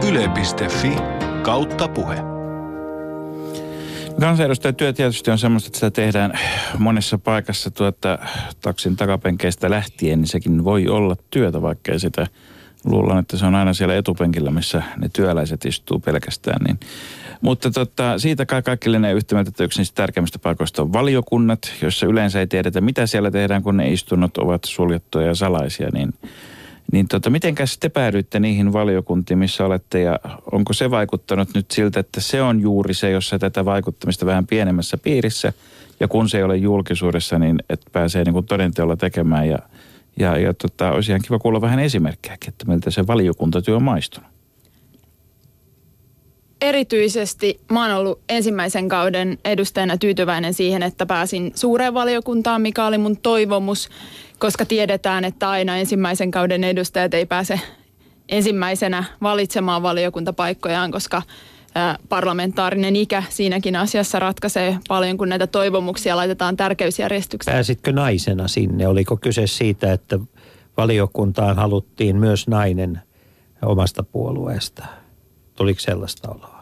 [SPEAKER 2] Yle.fi kautta puhe.
[SPEAKER 6] Kansanedustajatyö tietysti on semmoista, että sitä tehdään monessa paikassa tuota, taksin takapenkeistä lähtien, niin sekin voi olla työtä, vaikka ei sitä luullaan, että se on aina siellä etupenkillä, missä ne työläiset istuu pelkästään. Niin. Mutta tota, siitä kai kaikki ne yhtymättä, että yksi niistä tärkeimmistä paikoista on valiokunnat, joissa yleensä ei tiedetä, mitä siellä tehdään, kun ne istunnot ovat suljettuja ja salaisia, niin niin tota, mitenkäs te päädyitte niihin valiokuntiin, missä olette ja onko se vaikuttanut nyt siltä, että se on juuri se, jossa tätä vaikuttamista vähän pienemmässä piirissä ja kun se ei ole julkisuudessa, niin että pääsee niin kuin todenteolla tekemään ja, ja, ja tota, olisi ihan kiva kuulla vähän esimerkkejäkin, että miltä se valiokuntatyö on maistunut.
[SPEAKER 8] Erityisesti mä oon ollut ensimmäisen kauden edustajana tyytyväinen siihen, että pääsin suureen valiokuntaan, mikä oli mun toivomus koska tiedetään, että aina ensimmäisen kauden edustajat ei pääse ensimmäisenä valitsemaan valiokuntapaikkojaan, koska parlamentaarinen ikä siinäkin asiassa ratkaisee paljon, kun näitä toivomuksia laitetaan tärkeysjärjestykseen.
[SPEAKER 5] Pääsitkö naisena sinne? Oliko kyse siitä, että valiokuntaan haluttiin myös nainen omasta puolueesta? Tuliko sellaista oloa?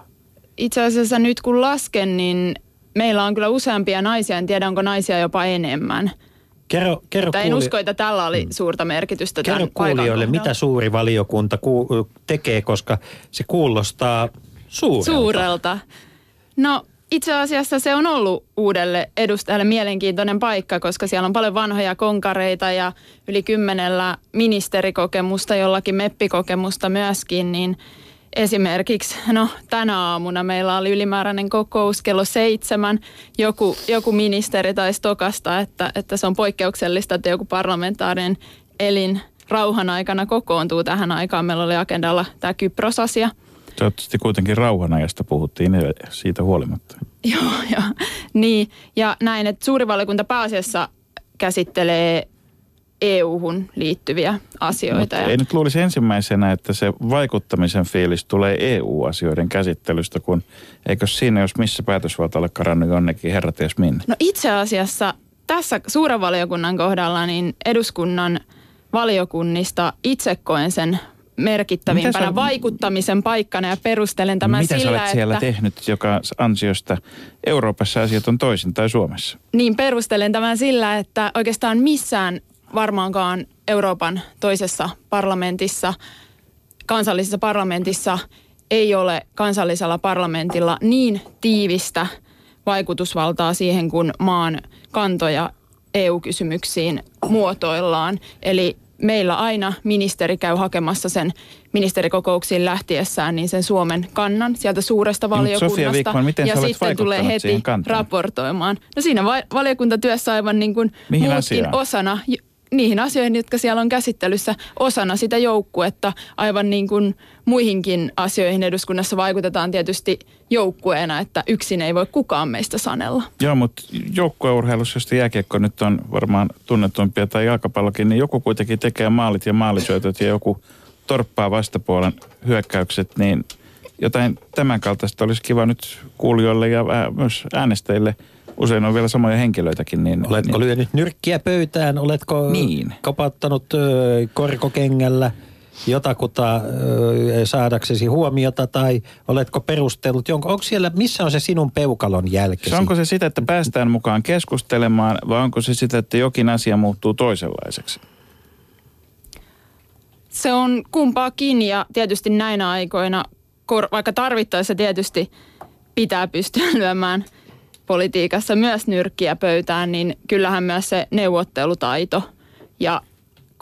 [SPEAKER 8] Itse asiassa nyt kun lasken, niin meillä on kyllä useampia naisia. En tiedä, onko naisia jopa enemmän –
[SPEAKER 5] Kerro, kerro
[SPEAKER 8] en usko, että tällä oli mm. suurta merkitystä
[SPEAKER 5] Kerro kuulijoille, mitä suuri valiokunta ku- tekee, koska se kuulostaa suurelta.
[SPEAKER 8] Suurelta. No itse asiassa se on ollut uudelle edustajalle mielenkiintoinen paikka, koska siellä on paljon vanhoja konkareita ja yli kymmenellä ministerikokemusta, jollakin meppikokemusta myöskin, niin – Esimerkiksi, no tänä aamuna meillä oli ylimääräinen kokous kello seitsemän. Joku, joku ministeri taisi tokasta, että, että se on poikkeuksellista, että joku parlamentaarinen elin rauhan aikana kokoontuu tähän aikaan. Meillä oli agendalla tämä Kypros-asia.
[SPEAKER 6] Toivottavasti kuitenkin rauhanajasta puhuttiin siitä huolimatta.
[SPEAKER 8] Joo, joo. Niin, ja näin, että suuri valiokunta pääasiassa käsittelee EU-hun liittyviä asioita. Mutta
[SPEAKER 6] ei nyt luulisi ensimmäisenä, että se vaikuttamisen fiilis tulee EU-asioiden käsittelystä, kun eikö siinä, jos missä päätösvalta ole karannut jonnekin herrat jos minne?
[SPEAKER 8] No itse asiassa tässä suuren valiokunnan kohdalla niin eduskunnan valiokunnista itse koen sen merkittävimpänä sä, vaikuttamisen paikkana ja perustelen tämän
[SPEAKER 6] mitä
[SPEAKER 8] sillä,
[SPEAKER 6] Mitä sä olet siellä että, tehnyt, joka ansiosta Euroopassa asiat on toisin tai Suomessa?
[SPEAKER 8] Niin perustelen tämän sillä, että oikeastaan missään varmaankaan Euroopan toisessa parlamentissa, kansallisessa parlamentissa ei ole kansallisella parlamentilla niin tiivistä vaikutusvaltaa siihen, kun maan kantoja EU-kysymyksiin muotoillaan. Eli meillä aina ministeri käy hakemassa sen ministerikokouksiin lähtiessään niin sen Suomen kannan sieltä suuresta valiokunnasta.
[SPEAKER 6] Sofia Wikman, miten
[SPEAKER 8] ja sitten tulee heti raportoimaan. No siinä va- valiokuntatyössä aivan niin kuin
[SPEAKER 6] Mihin
[SPEAKER 8] muutkin
[SPEAKER 6] asiaan?
[SPEAKER 8] osana niihin asioihin, jotka siellä on käsittelyssä osana sitä joukkuetta. Aivan niin kuin muihinkin asioihin eduskunnassa vaikutetaan tietysti joukkueena, että yksin ei voi kukaan meistä sanella.
[SPEAKER 6] Joo, mutta joukkueurheilussa, josta jääkiekko nyt on varmaan tunnetumpia tai jalkapallokin, niin joku kuitenkin tekee maalit ja maalisyötöt ja joku torppaa vastapuolen hyökkäykset, niin jotain tämän kaltaista olisi kiva nyt kuulijoille ja myös äänestäjille. Usein on vielä samoja henkilöitäkin. Niin,
[SPEAKER 5] Oletko
[SPEAKER 6] niin,
[SPEAKER 5] lyönyt nyrkkiä pöytään? Oletko
[SPEAKER 6] Niin.
[SPEAKER 5] kopauttanut ö, korkokengällä jotakuta saadaksesi huomiota tai oletko perustellut jonkun? Onko siellä, missä on se sinun peukalon jälkesi?
[SPEAKER 6] Se onko se sitä, että päästään mukaan keskustelemaan vai onko se sitä, että jokin asia muuttuu toisenlaiseksi?
[SPEAKER 8] Se on kumpaakin ja tietysti näinä aikoina, vaikka tarvittaessa tietysti pitää pystyä lyömään politiikassa myös nyrkkiä pöytään, niin kyllähän myös se neuvottelutaito ja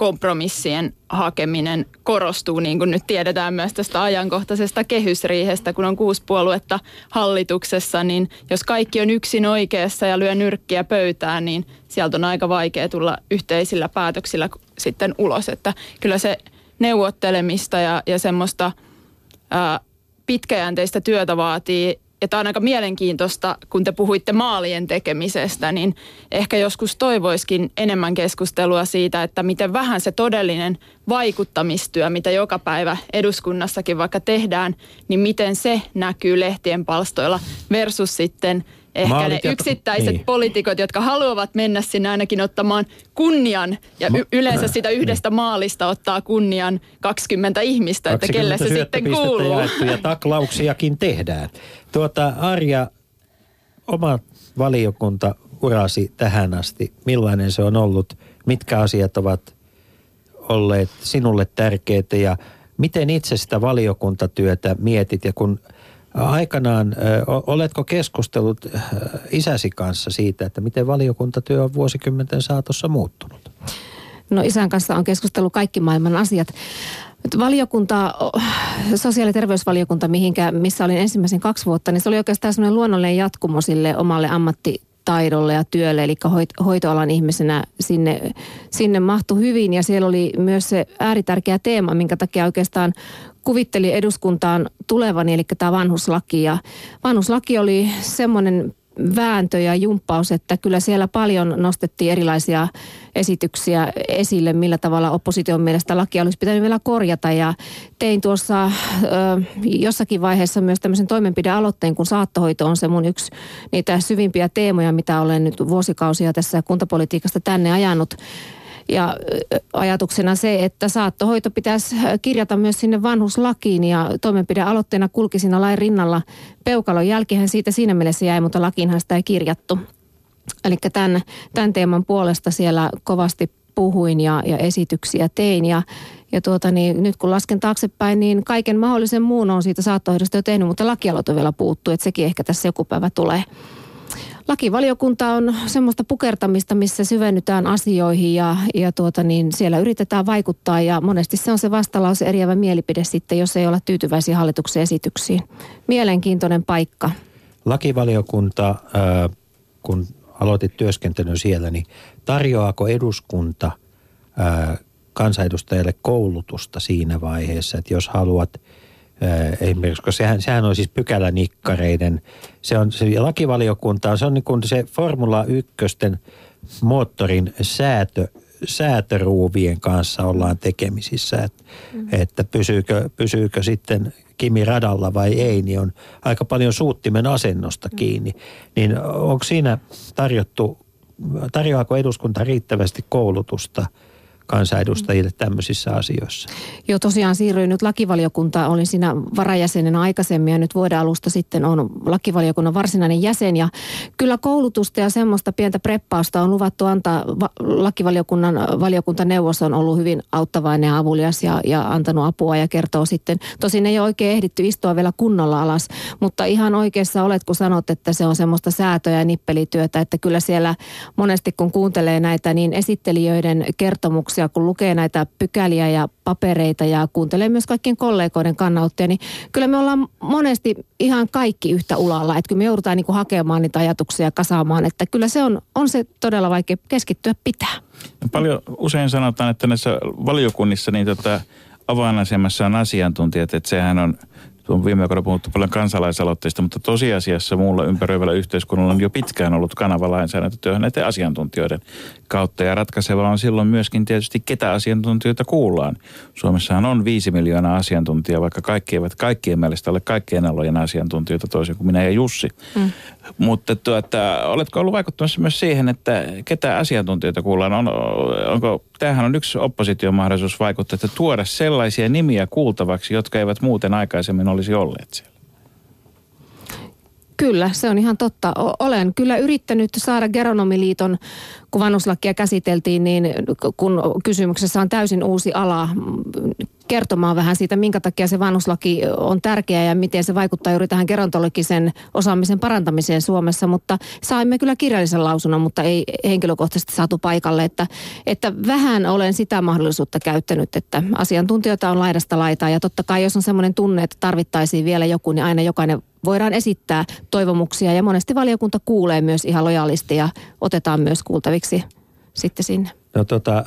[SPEAKER 8] kompromissien hakeminen korostuu, niin kuin nyt tiedetään myös tästä ajankohtaisesta kehysriihestä, kun on kuusi puoluetta hallituksessa, niin jos kaikki on yksin oikeassa ja lyö nyrkkiä pöytään, niin sieltä on aika vaikea tulla yhteisillä päätöksillä sitten ulos, että kyllä se neuvottelemista ja, ja semmoista ää, pitkäjänteistä työtä vaatii. Ja tämä on aika mielenkiintoista, kun te puhuitte maalien tekemisestä, niin ehkä joskus toivoiskin enemmän keskustelua siitä, että miten vähän se todellinen vaikuttamistyö, mitä joka päivä eduskunnassakin vaikka tehdään, niin miten se näkyy lehtien palstoilla versus sitten ehkä ne yksittäiset
[SPEAKER 5] niin.
[SPEAKER 8] poliitikot, jotka haluavat mennä sinne ainakin ottamaan kunnian ja y- yleensä sitä yhdestä maalista ottaa kunnian 20 ihmistä, että kelle se
[SPEAKER 5] 20
[SPEAKER 8] sitten kuuluu.
[SPEAKER 5] ja taklauksiakin tehdään. Tuota, Arja, oma valiokunta urasi tähän asti. Millainen se on ollut? Mitkä asiat ovat olleet sinulle tärkeitä ja miten itse sitä valiokuntatyötä mietit ja kun aikanaan, oletko keskustellut isäsi kanssa siitä, että miten valiokuntatyö on vuosikymmenten saatossa muuttunut?
[SPEAKER 7] No isän kanssa on keskustellut kaikki maailman asiat. Valiokunta, sosiaali- ja terveysvaliokunta, mihinkä, missä olin ensimmäisen kaksi vuotta, niin se oli oikeastaan semmoinen luonnollinen jatkumo sille omalle ammattitaidolle ja työlle, eli hoit- hoitoalan ihmisenä sinne, sinne mahtui hyvin ja siellä oli myös se ääritärkeä teema, minkä takia oikeastaan kuvitteli eduskuntaan tulevani, eli tämä vanhuslaki. Ja vanhuslaki oli semmoinen vääntö ja jumppaus, että kyllä siellä paljon nostettiin erilaisia esityksiä esille, millä tavalla opposition mielestä lakia olisi pitänyt vielä korjata. Ja tein tuossa ö, jossakin vaiheessa myös tämmöisen toimenpidealoitteen, kun saattohoito on se mun yksi niitä syvimpiä teemoja, mitä olen nyt vuosikausia tässä kuntapolitiikasta tänne ajanut. Ja ajatuksena se, että saattohoito pitäisi kirjata myös sinne vanhuslakiin ja toimenpidealoitteena kulki siinä lain rinnalla. Peukalon jälkihän siitä siinä mielessä jäi, mutta lakiinhan sitä ei kirjattu. Eli tämän, tämän teeman puolesta siellä kovasti puhuin ja, ja esityksiä tein. Ja, ja tuota, niin, nyt kun lasken taaksepäin, niin kaiken mahdollisen muun on siitä saattohoidosta jo tehnyt, mutta lakialoite vielä puuttuu, että sekin ehkä tässä joku päivä tulee. Lakivaliokunta on semmoista pukertamista, missä syvennytään asioihin ja, ja tuota niin, siellä yritetään vaikuttaa ja monesti se on se vastalause eriävä mielipide sitten, jos ei olla tyytyväisiä hallituksen esityksiin. Mielenkiintoinen paikka.
[SPEAKER 5] Lakivaliokunta, kun aloitit työskentelyn siellä, niin tarjoaako eduskunta kansanedustajalle koulutusta siinä vaiheessa, että jos haluat esimerkiksi, koska sehän, sehän on siis pykälänikkareiden, se on se lakivaliokunta, se on niin kuin se Formula 1 moottorin säätö, säätöruuvien kanssa ollaan tekemisissä, että, että pysyykö, pysyykö sitten Kimi radalla vai ei, niin on aika paljon suuttimen asennosta kiinni. Niin onko siinä tarjottu, tarjoaako eduskunta riittävästi koulutusta kansanedustajille tämmöisissä asioissa.
[SPEAKER 7] Joo, tosiaan siirryin nyt lakivaliokuntaan. Olin siinä varajäsenenä aikaisemmin ja nyt vuoden alusta sitten on lakivaliokunnan varsinainen jäsen. Ja kyllä koulutusta ja semmoista pientä preppausta on luvattu antaa. Va- lakivaliokunnan valiokuntaneuvos on ollut hyvin auttavainen ja avulias ja, ja antanut apua ja kertoo sitten. Tosin ei ole oikein ehditty istua vielä kunnolla alas, mutta ihan oikeassa olet, kun sanot, että se on semmoista säätöä ja nippelityötä, että kyllä siellä monesti kun kuuntelee näitä niin esittelijöiden kertomuksia, kun lukee näitä pykäliä ja papereita ja kuuntelee myös kaikkien kollegoiden kannanottoja, niin kyllä me ollaan monesti ihan kaikki yhtä ulalla, että kyllä me joudutaan niin kuin hakemaan niitä ajatuksia kasaamaan, että kyllä se on, on se todella vaikea keskittyä pitää.
[SPEAKER 6] No paljon usein sanotaan, että näissä valiokunnissa niin tota, avainasemassa on asiantuntijat, että sehän on on viime aikoina puhuttu paljon kansalaisaloitteista, mutta tosiasiassa muulla ympäröivällä yhteiskunnalla on jo pitkään ollut kanava lainsäädäntötyöhön näiden asiantuntijoiden kautta. Ja ratkaiseva on silloin myöskin tietysti, ketä asiantuntijoita kuullaan. Suomessahan on viisi miljoonaa asiantuntijaa, vaikka kaikki eivät kaikkien mielestä ole kaikkien alojen asiantuntijoita toisin kuin minä ja Jussi. Mm. Mutta tuota, oletko ollut vaikuttamassa myös siihen, että ketä asiantuntijoita kuullaan? On, onko, tämähän on yksi opposition mahdollisuus vaikuttaa, että tuoda sellaisia nimiä kuultavaksi, jotka eivät muuten aikaisemmin olisi olleet siellä.
[SPEAKER 7] Kyllä, se on ihan totta. Olen kyllä yrittänyt saada Geronomiliiton, kun vanhuslakia käsiteltiin, niin kun kysymyksessä on täysin uusi ala, kertomaan vähän siitä, minkä takia se vanhuslaki on tärkeä ja miten se vaikuttaa juuri tähän gerontologisen osaamisen parantamiseen Suomessa. Mutta saimme kyllä kirjallisen lausunnon, mutta ei henkilökohtaisesti saatu paikalle. Että, että vähän olen sitä mahdollisuutta käyttänyt, että asiantuntijoita on laidasta laitaa. Ja totta kai, jos on semmoinen tunne, että tarvittaisiin vielä joku, niin aina jokainen voidaan esittää toivomuksia. Ja monesti valiokunta kuulee myös ihan lojaalisti ja otetaan myös kuultaviksi sitten sinne.
[SPEAKER 5] No tota,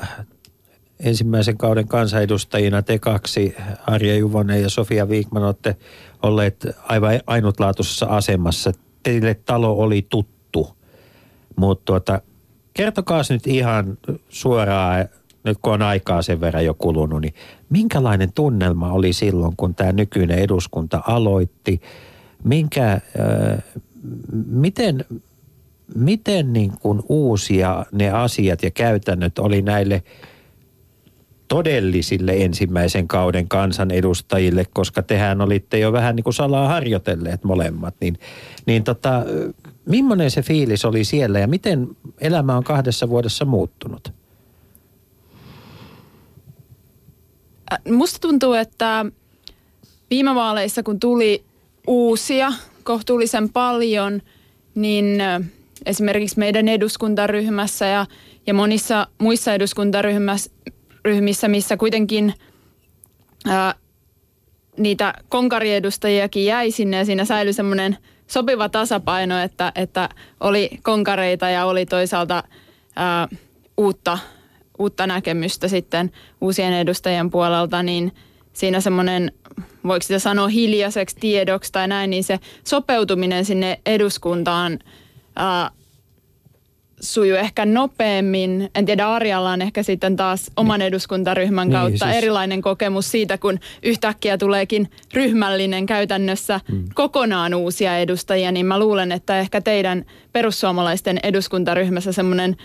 [SPEAKER 5] ensimmäisen kauden kansanedustajina te kaksi, Arja Juvonen ja Sofia Viikman, olette olleet aivan ainutlaatuisessa asemassa. Teille talo oli tuttu, mutta tuota, kertokaa nyt ihan suoraan, nyt kun on aikaa sen verran jo kulunut, niin minkälainen tunnelma oli silloin, kun tämä nykyinen eduskunta aloitti? Minkä, äh, miten, miten niin kuin uusia ne asiat ja käytännöt oli näille – todellisille ensimmäisen kauden kansanedustajille, koska tehän olitte jo vähän niin kuin salaa harjoitelleet molemmat, niin, niin tota, millainen se fiilis oli siellä ja miten elämä on kahdessa vuodessa muuttunut?
[SPEAKER 8] Musta tuntuu, että viime vaaleissa kun tuli uusia kohtuullisen paljon, niin esimerkiksi meidän eduskuntaryhmässä ja, ja monissa muissa eduskuntaryhmissä ryhmissä, missä kuitenkin ää, niitä konkariedustajiakin jäi sinne ja siinä säilyi semmoinen sopiva tasapaino, että, että oli konkareita ja oli toisaalta ää, uutta, uutta näkemystä sitten uusien edustajien puolelta, niin siinä semmoinen, voiko sitä sanoa hiljaiseksi tiedoksi tai näin, niin se sopeutuminen sinne eduskuntaan ää, sujuu ehkä nopeammin. En tiedä, Arjalla on ehkä sitten taas oman niin. eduskuntaryhmän niin, kautta siis... erilainen kokemus siitä, kun yhtäkkiä tuleekin ryhmällinen käytännössä hmm. kokonaan uusia edustajia, niin mä luulen, että ehkä teidän perussuomalaisten eduskuntaryhmässä semmoinen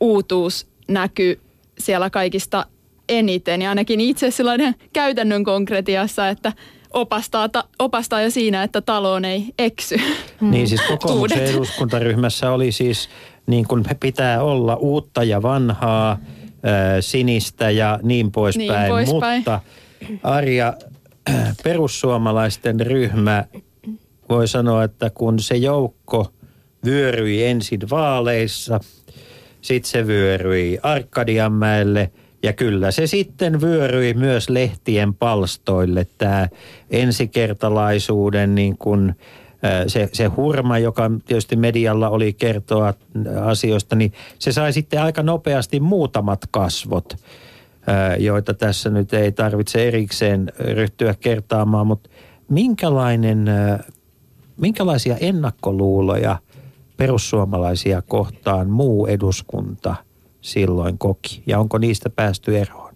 [SPEAKER 8] uutuus näkyy siellä kaikista eniten. Ja ainakin itse sellainen käytännön konkretiassa, että opastaa, ta, opastaa jo siinä, että taloon ei eksy.
[SPEAKER 5] Niin siis kokoomuksen eduskuntaryhmässä oli siis niin kuin pitää olla uutta ja vanhaa, sinistä ja niin poispäin. Niin poispäin. Mutta Arja, perussuomalaisten ryhmä, voi sanoa, että kun se joukko vyöryi ensin vaaleissa, sitten se vyöryi Arkadianmäelle ja kyllä se sitten vyöryi myös lehtien palstoille tämä ensikertalaisuuden niin kuin – se, se hurma, joka tietysti medialla oli kertoa asioista, niin se sai sitten aika nopeasti muutamat kasvot, joita tässä nyt ei tarvitse erikseen ryhtyä kertaamaan, mutta minkälainen, minkälaisia ennakkoluuloja perussuomalaisia kohtaan muu eduskunta silloin koki ja onko niistä päästy eroon?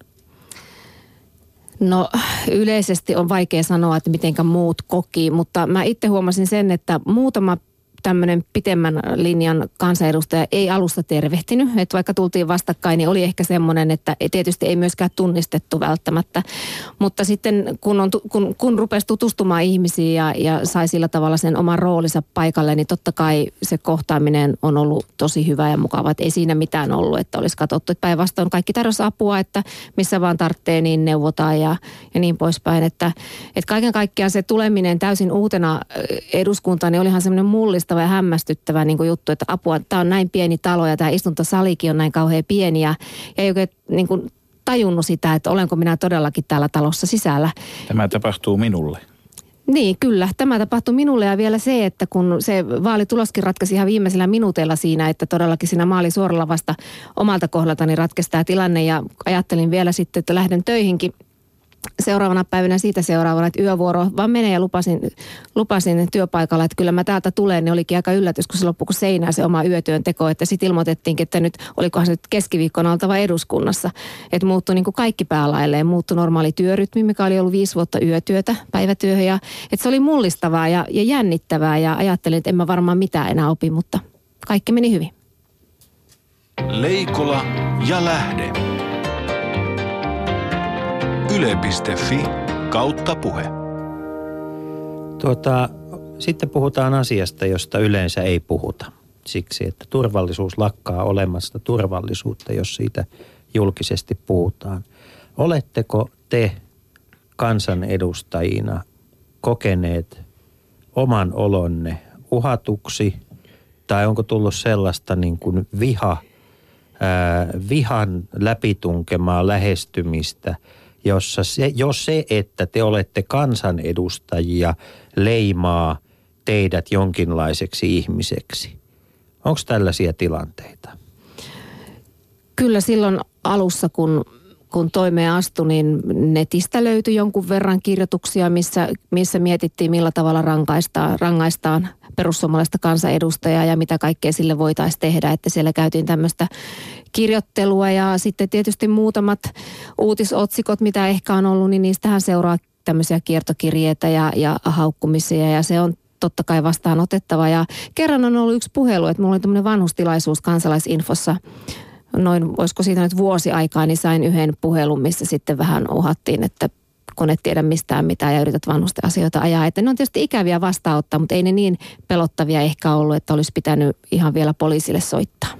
[SPEAKER 7] No yleisesti on vaikea sanoa, että mitenkä muut koki, mutta mä itse huomasin sen, että muutama tämmöinen pitemmän linjan kansanedustaja ei alusta tervehtinyt. Että vaikka tultiin vastakkain, niin oli ehkä semmoinen, että tietysti ei myöskään tunnistettu välttämättä. Mutta sitten kun, on, kun, kun rupesi tutustumaan ihmisiin ja, ja sai sillä tavalla sen oman roolinsa paikalle, niin totta kai se kohtaaminen on ollut tosi hyvä ja mukava. Että ei siinä mitään ollut, että olisi katsottu. Että päinvastoin kaikki tarjosi apua, että missä vaan tarvitsee, niin neuvotaan ja, ja niin poispäin. Että, että kaiken kaikkiaan se tuleminen täysin uutena eduskuntaan, niin olihan semmoinen mullistava ja hämmästyttävä niin kuin juttu, että apua, tämä on näin pieni talo ja tämä istuntosalikin on näin kauhean pieni ja, ja ei oikein niin kuin tajunnut sitä, että olenko minä todellakin täällä talossa sisällä.
[SPEAKER 6] Tämä tapahtuu minulle.
[SPEAKER 7] Niin, kyllä. Tämä tapahtui minulle ja vielä se, että kun se vaalituloskin ratkaisi ihan viimeisellä minuuteilla siinä, että todellakin siinä maali suoralla vasta omalta kohdaltani ratkaisi tämä tilanne ja ajattelin vielä sitten, että lähden töihinkin – seuraavana päivänä siitä seuraavana, että yövuoro vaan menee ja lupasin, lupasin työpaikalla, että kyllä mä täältä tulen, niin olikin aika yllätys, kun se loppui kuin seinää se oma yötyön teko, että sitten ilmoitettiinkin, että nyt olikohan se nyt keskiviikkona oltava eduskunnassa, että muuttui niin kuin kaikki päälailleen, muuttui normaali työrytmi, mikä oli ollut viisi vuotta yötyötä, päivätyöhön ja että se oli mullistavaa ja, ja jännittävää ja ajattelin, että en mä varmaan mitään enää opi, mutta kaikki meni hyvin.
[SPEAKER 2] Leikola ja lähde. Yle.fi kautta puhe.
[SPEAKER 5] Tuota, sitten puhutaan asiasta, josta yleensä ei puhuta. Siksi, että turvallisuus lakkaa olemasta turvallisuutta, jos siitä julkisesti puhutaan. Oletteko te kansanedustajina kokeneet oman olonne uhatuksi tai onko tullut sellaista niin kuin viha, ää, vihan läpitunkemaa lähestymistä – jossa se, jos se, että te olette kansanedustajia, leimaa teidät jonkinlaiseksi ihmiseksi. Onko tällaisia tilanteita?
[SPEAKER 7] Kyllä silloin alussa, kun, kun toimeen astui, niin netistä löytyi jonkun verran kirjoituksia, missä, missä mietittiin, millä tavalla rangaistaan, rangaistaan perussuomalaista kansanedustajaa ja mitä kaikkea sille voitaisiin tehdä. Että siellä käytiin tämmöistä kirjoittelua ja sitten tietysti muutamat uutisotsikot, mitä ehkä on ollut, niin niistähän seuraa tämmöisiä kiertokirjeitä ja, ja haukkumisia ja se on totta kai vastaanotettava. Ja kerran on ollut yksi puhelu, että mulla oli tämmöinen vanhustilaisuus kansalaisinfossa noin, voisiko siitä nyt vuosi aikaa, niin sain yhden puhelun, missä sitten vähän uhattiin, että kun et tiedä mistään mitään ja yrität vanhusten asioita ajaa. Että ne on tietysti ikäviä vastaanottaa, mutta ei ne niin pelottavia ehkä ollut, että olisi pitänyt ihan vielä poliisille soittaa.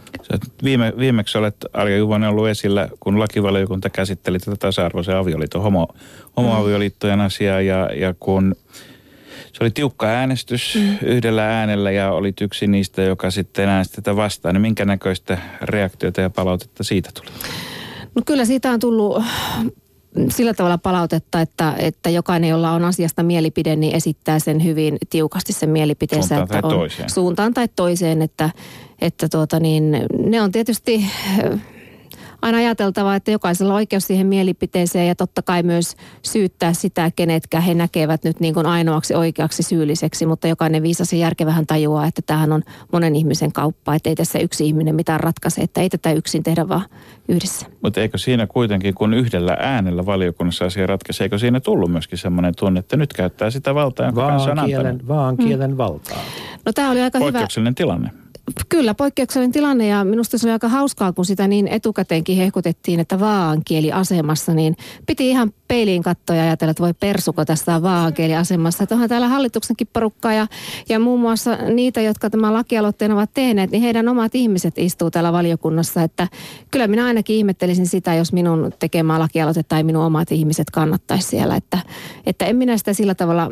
[SPEAKER 6] Viime, viimeksi olet Arja Juvonen ollut esillä, kun lakivaliokunta käsitteli tätä tasa-arvoisen avioliiton, homo, homoavioliittojen asiaa ja, ja kun se oli tiukka äänestys mm. yhdellä äänellä ja olit yksi niistä, joka sitten äänesti tätä vastaan. Niin minkä näköistä reaktiota ja palautetta siitä tuli?
[SPEAKER 7] No kyllä siitä on tullut sillä tavalla palautetta, että, että jokainen, jolla on asiasta mielipide, niin esittää sen hyvin tiukasti sen mielipiteensä.
[SPEAKER 6] Suuntaan
[SPEAKER 7] että
[SPEAKER 6] tai
[SPEAKER 7] on,
[SPEAKER 6] toiseen.
[SPEAKER 7] Suuntaan tai toiseen, että, että tuota niin, ne on tietysti aina ajateltava, että jokaisella on oikeus siihen mielipiteeseen ja totta kai myös syyttää sitä, kenetkä he näkevät nyt niin kuin ainoaksi oikeaksi syylliseksi, mutta jokainen viisas ja järkevähän tajuaa, että tämähän on monen ihmisen kauppa, että ei tässä yksi ihminen mitään ratkaise, että ei tätä yksin tehdä vaan yhdessä.
[SPEAKER 6] Mutta eikö siinä kuitenkin, kun yhdellä äänellä valiokunnassa asia ratkaisi, eikö siinä tullut myöskin semmoinen tunne, että nyt käyttää sitä valtaa, jonka kanssa on
[SPEAKER 5] Vaan kielen,
[SPEAKER 6] antanut?
[SPEAKER 5] vaan kielen hmm. valtaa.
[SPEAKER 7] No tämä oli aika hyvä.
[SPEAKER 6] Tilanne.
[SPEAKER 7] Kyllä, poikkeuksellinen tilanne ja minusta se oli aika hauskaa, kun sitä niin etukäteenkin hehkutettiin, että vaankieliasemassa, niin piti ihan peiliin katsoa ja ajatella, että voi persuko tässä on vaankieliasemassa. Että onhan täällä hallituksenkin porukkaa ja, ja muun muassa niitä, jotka tämän lakialoitteen ovat tehneet, niin heidän omat ihmiset istuu täällä valiokunnassa. Että kyllä minä ainakin ihmettelisin sitä, jos minun tekemää lakialoite tai minun omat ihmiset kannattaisi siellä. Että, että en minä sitä sillä tavalla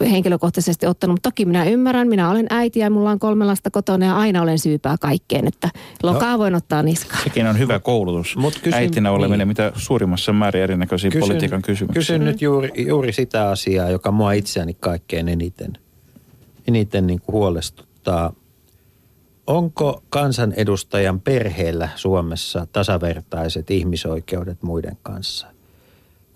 [SPEAKER 7] henkilökohtaisesti ottanut, mutta toki minä ymmärrän, minä olen äiti ja mulla on kolme lasta kotona ja aina olen syypää kaikkeen, että lokaa no, voin ottaa niskaan.
[SPEAKER 6] Sekin on hyvä koulutus.
[SPEAKER 5] Mut kysyn,
[SPEAKER 6] Äitinä oleminen,
[SPEAKER 5] niin.
[SPEAKER 6] mitä suurimmassa määrin erinäköisiä
[SPEAKER 5] Kysyn-
[SPEAKER 6] politiikan kysymyksiä.
[SPEAKER 5] Kysyn nyt juuri, juuri sitä asiaa, joka mua itseäni kaikkein eniten, eniten niin kuin huolestuttaa. Onko kansanedustajan perheellä Suomessa tasavertaiset ihmisoikeudet muiden kanssa?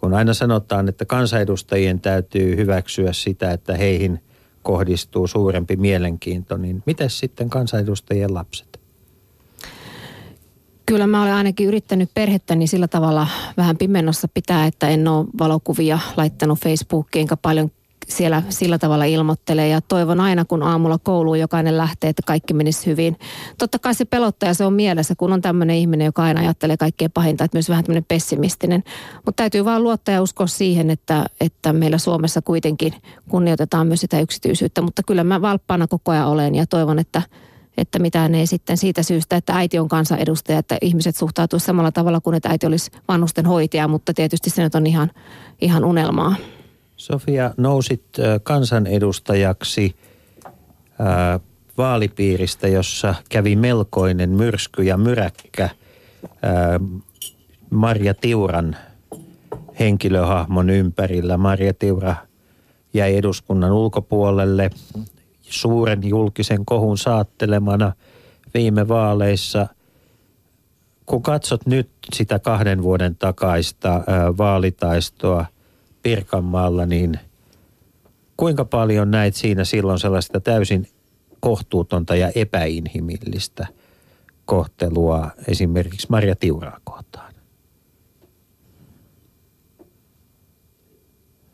[SPEAKER 5] Kun aina sanotaan, että kansanedustajien täytyy hyväksyä sitä, että heihin kohdistuu suurempi mielenkiinto, niin miten sitten kansanedustajien lapset?
[SPEAKER 7] Kyllä mä olen ainakin yrittänyt perhettäni sillä tavalla vähän pimennossa pitää, että en ole valokuvia laittanut Facebookiin, enkä paljon siellä sillä tavalla ilmoittelee ja toivon aina, kun aamulla kouluun jokainen lähtee, että kaikki menisi hyvin. Totta kai se pelottaa se on mielessä, kun on tämmöinen ihminen, joka aina ajattelee kaikkein pahinta, että myös vähän tämmöinen pessimistinen. Mutta täytyy vaan luottaa ja uskoa siihen, että, että meillä Suomessa kuitenkin kunnioitetaan myös sitä yksityisyyttä. Mutta kyllä mä valppaana koko ajan olen ja toivon, että että mitään ei sitten siitä syystä, että äiti on kansanedustaja, että ihmiset suhtautuisivat samalla tavalla kuin että äiti olisi vanhusten hoitaja, mutta tietysti se nyt on ihan, ihan unelmaa.
[SPEAKER 5] Sofia, nousit kansanedustajaksi vaalipiiristä, jossa kävi melkoinen myrsky ja myräkkä Marja Tiuran henkilöhahmon ympärillä. Marja Tiura jäi eduskunnan ulkopuolelle suuren julkisen kohun saattelemana viime vaaleissa. Kun katsot nyt sitä kahden vuoden takaista vaalitaistoa Pirkanmaalla, niin kuinka paljon näit siinä silloin sellaista täysin kohtuutonta ja epäinhimillistä kohtelua esimerkiksi Maria Tiuraa kohtaan?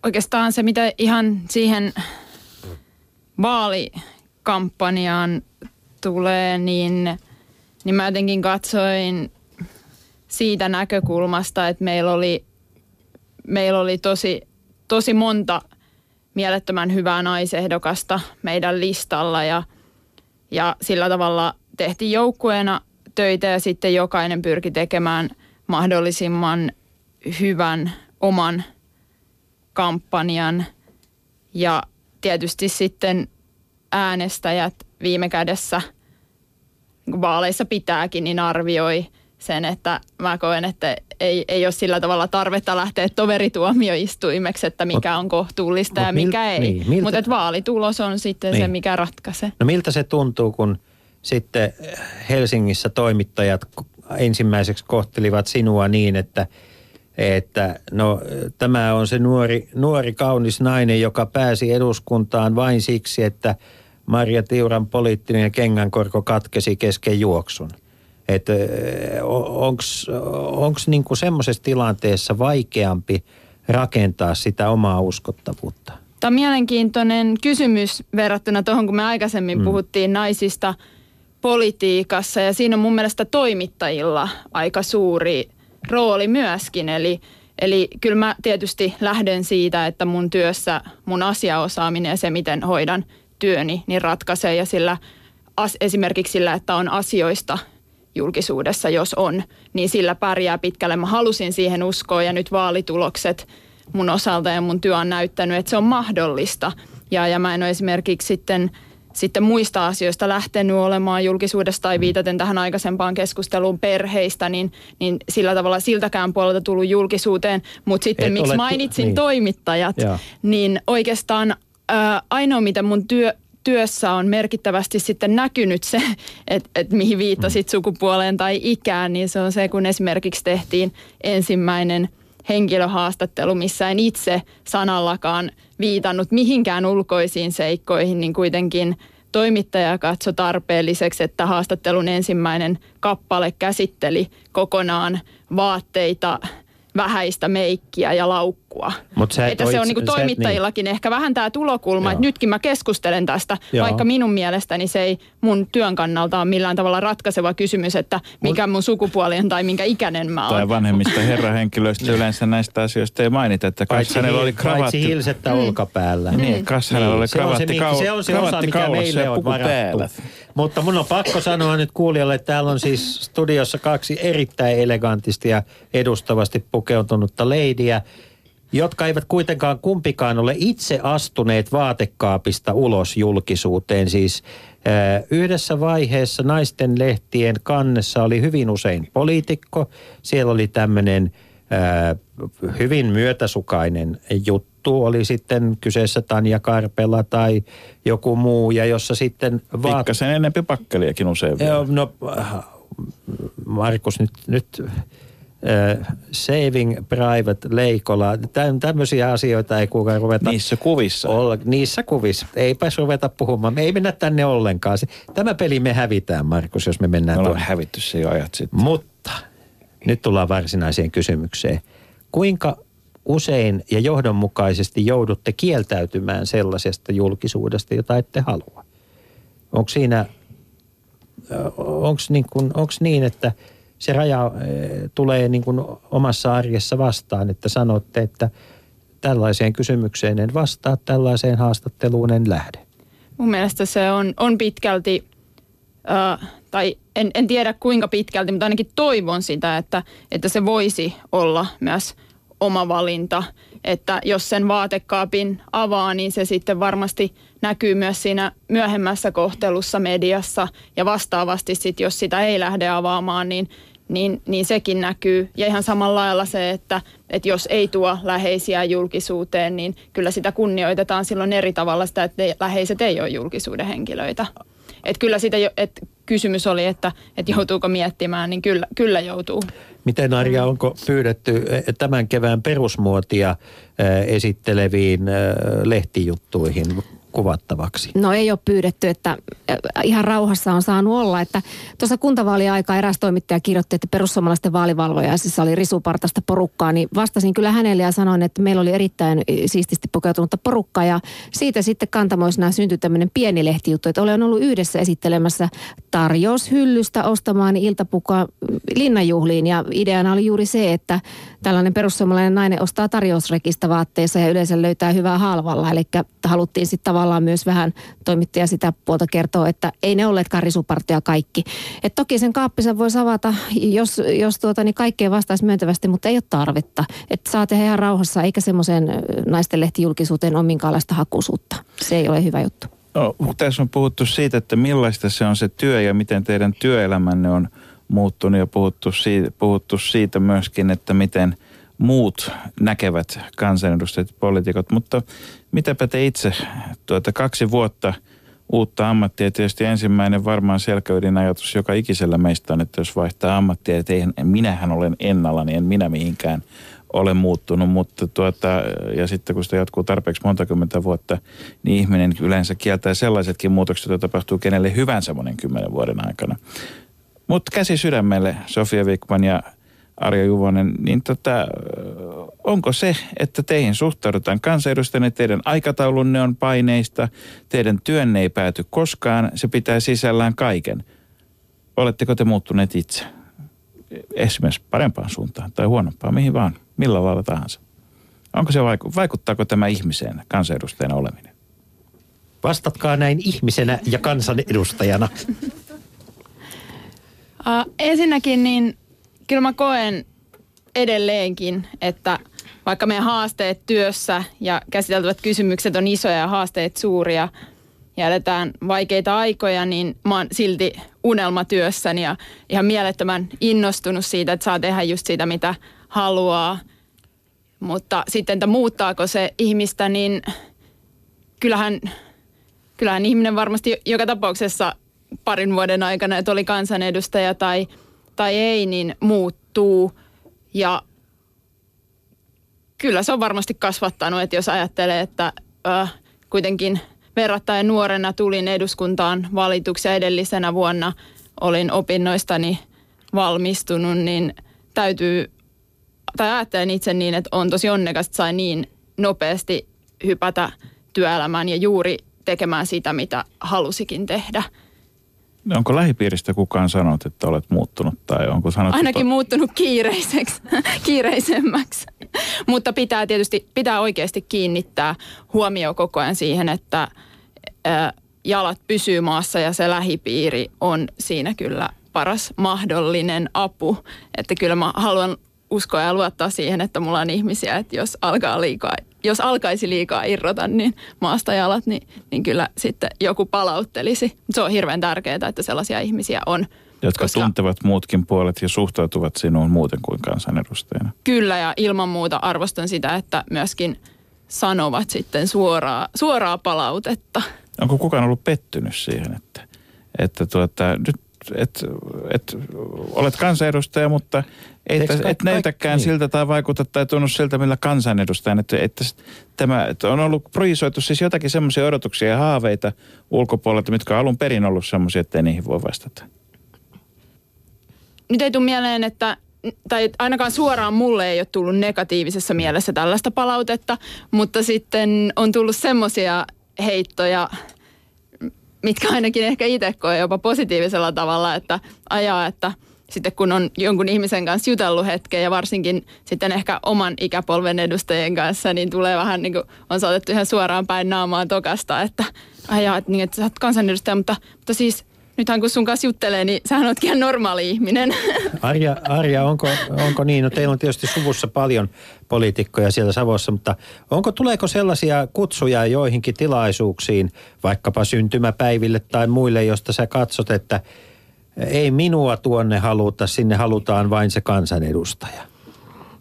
[SPEAKER 8] Oikeastaan se, mitä ihan siihen vaalikampanjaan tulee, niin, niin mä jotenkin katsoin siitä näkökulmasta, että meillä oli, meillä oli tosi, tosi monta mielettömän hyvää naisehdokasta meidän listalla ja, ja sillä tavalla tehtiin joukkueena töitä ja sitten jokainen pyrki tekemään mahdollisimman hyvän oman kampanjan. Ja tietysti sitten äänestäjät viime kädessä niin vaaleissa pitääkin, niin arvioi sen, että mä koen, että ei, ei ole sillä tavalla tarvetta lähteä toverituomioistuimeksi, että mikä on kohtuullista Mut ja mikä mil, ei. Niin, Mutta vaalitulos on sitten niin. se, mikä ratkaisee.
[SPEAKER 5] No miltä se tuntuu, kun sitten Helsingissä toimittajat ensimmäiseksi kohtelivat sinua niin, että – että no tämä on se nuori, nuori kaunis nainen, joka pääsi eduskuntaan vain siksi, että Maria Tiuran poliittinen kengänkorko katkesi kesken juoksun. Että onko niinku semmoisessa tilanteessa vaikeampi rakentaa sitä omaa uskottavuutta?
[SPEAKER 8] Tämä on mielenkiintoinen kysymys verrattuna tuohon, kun me aikaisemmin mm. puhuttiin naisista politiikassa. Ja siinä on mun mielestä toimittajilla aika suuri rooli myöskin. Eli, eli kyllä mä tietysti lähden siitä, että mun työssä mun asiaosaaminen ja se, miten hoidan työni, niin ratkaisee. Ja sillä as, esimerkiksi sillä, että on asioista julkisuudessa, jos on, niin sillä pärjää pitkälle. Mä halusin siihen uskoa ja nyt vaalitulokset mun osalta ja mun työ on näyttänyt, että se on mahdollista. Ja, ja mä en ole esimerkiksi sitten – sitten muista asioista lähtenyt olemaan julkisuudesta tai viitaten tähän aikaisempaan keskusteluun perheistä, niin, niin sillä tavalla siltäkään puolelta tullut julkisuuteen. Mutta sitten Et miksi mainitsin niin. toimittajat, ja. niin oikeastaan ää, ainoa mitä mun työ, työssä on merkittävästi sitten näkynyt se, että et mihin viittasit mm. sukupuoleen tai ikään, niin se on se, kun esimerkiksi tehtiin ensimmäinen henkilöhaastattelu, missä en itse sanallakaan – viitannut mihinkään ulkoisiin seikkoihin, niin kuitenkin toimittaja katsoi tarpeelliseksi, että haastattelun ensimmäinen kappale käsitteli kokonaan vaatteita, vähäistä meikkiä ja laukkua. Mut sä että se on niinku toimittajillakin niin. ehkä vähän tämä tulokulma, Joo. että nytkin mä keskustelen tästä, Joo. vaikka minun mielestäni se ei mun työn kannalta ole millään tavalla ratkaiseva kysymys, että mikä mun sukupuoli on tai minkä ikäinen mä oon.
[SPEAKER 6] Tai vanhemmista herrahenkilöistä yleensä näistä asioista ei mainita, että
[SPEAKER 5] kas hänellä oli kravatti. Paitsi hilsettä mm. olkapäällä.
[SPEAKER 6] Niin, kas hänellä oli kravatti
[SPEAKER 5] niin, se on se, se osa, mikä meille on varattu. Päällä. Mutta mun on pakko sanoa nyt kuulijalle, että täällä on siis studiossa kaksi erittäin elegantisti ja edustavasti pukeutunutta leidiä, jotka eivät kuitenkaan kumpikaan ole itse astuneet vaatekaapista ulos julkisuuteen. Siis äh, yhdessä vaiheessa naisten lehtien kannessa oli hyvin usein poliitikko. Siellä oli tämmöinen äh, hyvin myötäsukainen juttu juttu, oli sitten kyseessä Tanja Karpela tai joku muu, ja jossa sitten...
[SPEAKER 6] Vaat... Pikkasen enempi pakkeliakin usein
[SPEAKER 5] vielä. No, Markus, nyt, nyt uh, Saving Private Leikola, tämmöisiä asioita ei kukaan ruveta...
[SPEAKER 6] Niissä kuvissa.
[SPEAKER 5] Olla, niissä kuvissa. Eipä ruveta puhumaan. Me ei mennä tänne ollenkaan. Tämä peli me hävitään, Markus, jos me mennään
[SPEAKER 6] Me ollaan hävitty se jo ajat sitten.
[SPEAKER 5] Mutta nyt tullaan varsinaiseen kysymykseen. Kuinka usein ja johdonmukaisesti joudutte kieltäytymään sellaisesta julkisuudesta, jota ette halua. Onko siinä, onko niin, kuin, niin, että se raja tulee niin kuin omassa arjessa vastaan, että sanotte, että tällaiseen kysymykseen en vastaa, tällaiseen haastatteluun en lähde?
[SPEAKER 8] Mun mielestä se on, on pitkälti, äh, tai en, en tiedä kuinka pitkälti, mutta ainakin toivon sitä, että, että se voisi olla myös oma valinta. Että jos sen vaatekaapin avaa, niin se sitten varmasti näkyy myös siinä myöhemmässä kohtelussa mediassa. Ja vastaavasti sitten, jos sitä ei lähde avaamaan, niin niin, niin sekin näkyy. Ja ihan samalla lailla se, että, että jos ei tuo läheisiä julkisuuteen, niin kyllä sitä kunnioitetaan silloin eri tavalla sitä, että läheiset ei ole julkisuuden henkilöitä. Et kyllä sitä, että kysymys oli, että, että joutuuko miettimään, niin kyllä, kyllä joutuu.
[SPEAKER 5] Miten Arja, onko pyydetty eh, tämän kevään perusmuotia eh, esitteleviin eh, lehtijuttuihin kuvattavaksi?
[SPEAKER 7] No ei ole pyydetty, että äh, ihan rauhassa on saanut olla. Että tuossa kuntavaaliaikaa eräs toimittaja kirjoitti, että perussuomalaisten vaalivalvojaisissa oli risupartasta porukkaa, niin vastasin kyllä hänelle ja sanoin, että meillä oli erittäin siististi pukeutunutta porukkaa ja siitä sitten kantamoisena syntyi tämmöinen pieni lehtijuttu, että olen ollut yhdessä esittelemässä tarjoushyllystä ostamaan iltapukaa linnanjuhliin ja ideana oli juuri se, että tällainen perussuomalainen nainen ostaa tarjousrekistä vaatteissa ja yleensä löytää hyvää halvalla. Eli haluttiin sitten tavallaan myös vähän toimittaja sitä puolta kertoa, että ei ne olleetkaan risupartia kaikki. Et toki sen kaappisen voi avata, jos, jos tuota, niin kaikkeen vastaisi myöntävästi, mutta ei ole tarvetta. Että saa tehdä ihan rauhassa, eikä semmoiseen naisten lehtijulkisuuteen ole minkäänlaista hakuisuutta. Se ei ole hyvä juttu.
[SPEAKER 6] No, tässä on puhuttu siitä, että millaista se on se työ ja miten teidän työelämänne on muuttunut ja puhuttu siitä, puhuttu siitä myöskin, että miten muut näkevät kansanedustajat ja poliitikot. Mutta mitäpä te itse tuota kaksi vuotta uutta ammattia. Tietysti ensimmäinen varmaan selkäydin ajatus joka ikisellä meistä on, että jos vaihtaa ammattia, että eihän, minähän olen ennalla, niin en minä mihinkään ole muuttunut, mutta tuota, ja sitten kun sitä jatkuu tarpeeksi monta kymmentä vuotta, niin ihminen yleensä kieltää sellaisetkin muutokset, joita tapahtuu kenelle hyvänsä monen kymmenen vuoden aikana. Mutta käsi sydämelle, Sofia Wikman ja Arja Juvonen, niin tota, onko se, että teihin suhtaudutaan kansanedustajana, teidän aikataulunne on paineista, teidän työnne ei pääty koskaan, se pitää sisällään kaiken. Oletteko te muuttuneet itse? Esimerkiksi parempaan suuntaan tai huonompaan, mihin vaan, millä lailla tahansa. Onko se vaiku- vaikuttaako tämä ihmiseen kansanedustajana oleminen?
[SPEAKER 5] Vastatkaa näin ihmisenä ja kansanedustajana.
[SPEAKER 8] Uh, ensinnäkin niin kyllä mä koen edelleenkin, että vaikka meidän haasteet työssä ja käsiteltävät kysymykset on isoja ja haasteet suuria ja eletään vaikeita aikoja, niin mä oon silti unelmatyössäni ja ihan mielettömän innostunut siitä, että saa tehdä just sitä, mitä haluaa. Mutta sitten, että muuttaako se ihmistä, niin kyllähän, kyllähän ihminen varmasti joka tapauksessa parin vuoden aikana, että oli kansanedustaja tai, tai ei, niin muuttuu. Ja kyllä se on varmasti kasvattanut, että jos ajattelee, että äh, kuitenkin verrattain nuorena tulin eduskuntaan valituksia edellisenä vuonna olin opinnoistani valmistunut, niin täytyy, tai ajattelen itse niin, että on tosi onnekas, että sain niin nopeasti hypätä työelämään ja juuri tekemään sitä, mitä halusikin tehdä.
[SPEAKER 6] Onko lähipiiristä kukaan sanonut, että olet muuttunut tai onko sanottu...
[SPEAKER 8] Ainakin to... muuttunut kiireiseksi, kiireisemmäksi. Mutta pitää tietysti, pitää oikeasti kiinnittää huomio koko ajan siihen, että ä, jalat pysyy maassa ja se lähipiiri on siinä kyllä paras mahdollinen apu. Että kyllä mä haluan uskoa ja luottaa siihen, että mulla on ihmisiä, että jos alkaa liikaa jos alkaisi liikaa irrota niin maasta jalat, niin, niin kyllä sitten joku palauttelisi. Se on hirveän tärkeää, että sellaisia ihmisiä on.
[SPEAKER 6] Jotka koska, tuntevat muutkin puolet ja suhtautuvat sinuun muuten kuin kansanedustajana.
[SPEAKER 8] Kyllä ja ilman muuta arvostan sitä, että myöskin sanovat sitten suoraa, suoraa palautetta.
[SPEAKER 6] Onko kukaan ollut pettynyt siihen, että, että tuota, nyt et, et, olet kansanedustaja, mutta ei täs, et näytäkään niin. siltä tai vaikuta tai tunnu siltä, millä kansanedustajan. Että, että tämä että on ollut projisoitu siis jotakin semmoisia odotuksia ja haaveita ulkopuolelta, mitkä on alun perin ollut semmoisia, että niihin voi vastata.
[SPEAKER 8] Nyt ei tule mieleen, että tai ainakaan suoraan mulle ei ole tullut negatiivisessa mielessä tällaista palautetta, mutta sitten on tullut semmoisia heittoja, mitkä ainakin ehkä itse koe jopa positiivisella tavalla, että ajaa, että sitten kun on jonkun ihmisen kanssa jutellut hetken ja varsinkin sitten ehkä oman ikäpolven edustajien kanssa, niin tulee vähän niin kuin on saatettu ihan suoraan päin naamaan tokasta, että ajaa, että, niin, että sä oot kansanedustaja, mutta, mutta siis nythän kun sun kanssa juttelee, niin sähän ootkin ihan normaali ihminen.
[SPEAKER 5] Arja, Arja onko, onko niin? No teillä on tietysti suvussa paljon poliitikkoja siellä Savossa, mutta onko, tuleeko sellaisia kutsuja joihinkin tilaisuuksiin, vaikkapa syntymäpäiville tai muille, josta sä katsot, että ei minua tuonne haluta, sinne halutaan vain se kansanedustaja?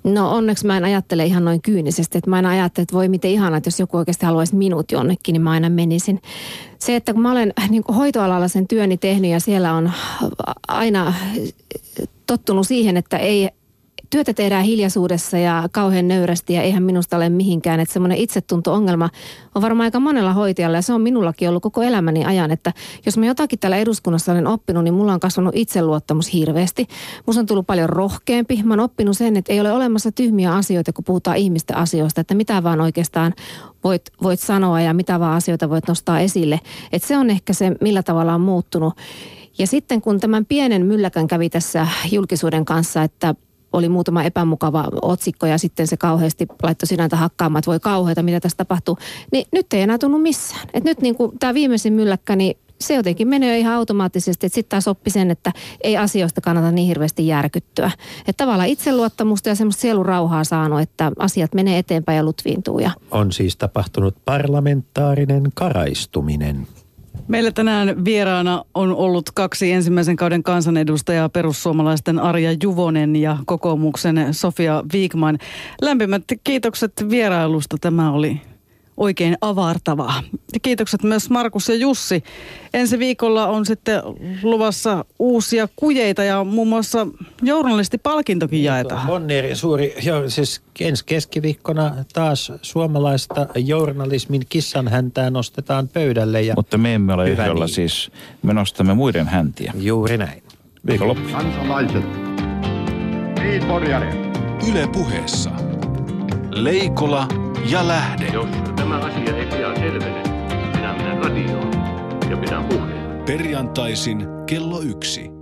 [SPEAKER 7] No onneksi mä en ajattele ihan noin kyynisesti, että mä en ajattele, että voi miten ihana, että jos joku oikeasti haluaisi minut jonnekin, niin mä aina menisin. Se, että kun mä olen niin hoitoalalla sen työni tehnyt ja siellä on aina tottunut siihen, että ei työtä tehdään hiljaisuudessa ja kauhean nöyrästi ja eihän minusta ole mihinkään. Että semmoinen itsetunto-ongelma on varmaan aika monella hoitajalla ja se on minullakin ollut koko elämäni ajan, että jos mä jotakin täällä eduskunnassa olen oppinut, niin mulla on kasvanut itseluottamus hirveästi. Musta on tullut paljon rohkeampi. Mä oon oppinut sen, että ei ole olemassa tyhmiä asioita, kun puhutaan ihmisten asioista, että mitä vaan oikeastaan voit, voit sanoa ja mitä vaan asioita voit nostaa esille. Että se on ehkä se, millä tavalla on muuttunut. Ja sitten kun tämän pienen mylläkän kävi tässä julkisuuden kanssa, että oli muutama epämukava otsikko ja sitten se kauheasti laittoi sinänsä hakkaamaan, että voi kauheita, mitä tässä tapahtuu. Niin nyt ei enää tunnu missään. Et nyt niin kuin tämä viimeisin mylläkkä, niin se jotenkin menee ihan automaattisesti, että sitten taas oppi sen, että ei asioista kannata niin hirveästi järkyttyä. Että tavallaan itseluottamusta ja semmoista sielurauhaa saanut, että asiat menee eteenpäin ja lutviintuu. Ja...
[SPEAKER 5] On siis tapahtunut parlamentaarinen karaistuminen.
[SPEAKER 4] Meillä tänään vieraana on ollut kaksi ensimmäisen kauden kansanedustajaa, perussuomalaisten Arja Juvonen ja kokoomuksen Sofia Viikman. Lämpimät kiitokset vierailusta. Tämä oli oikein avartavaa. Ja kiitokset myös Markus ja Jussi. Ensi viikolla on sitten luvassa uusia kujeita ja muun muassa journalistipalkintokin jaetaan.
[SPEAKER 5] Bonnieri suuri, jo, siis ensi keskiviikkona taas suomalaista journalismin kissan häntää nostetaan pöydälle. Ja
[SPEAKER 6] Mutta me emme ole yhdellä niin. siis, me nostamme muiden häntiä.
[SPEAKER 5] Juuri näin.
[SPEAKER 6] Viikonloppu.
[SPEAKER 1] Kansalaiset. Niin,
[SPEAKER 2] Yle puheessa. Leikola ja Lähde.
[SPEAKER 3] Jos tämä asia ei pian selvene, minä menen radioon ja pidän puheen.
[SPEAKER 2] Perjantaisin kello yksi.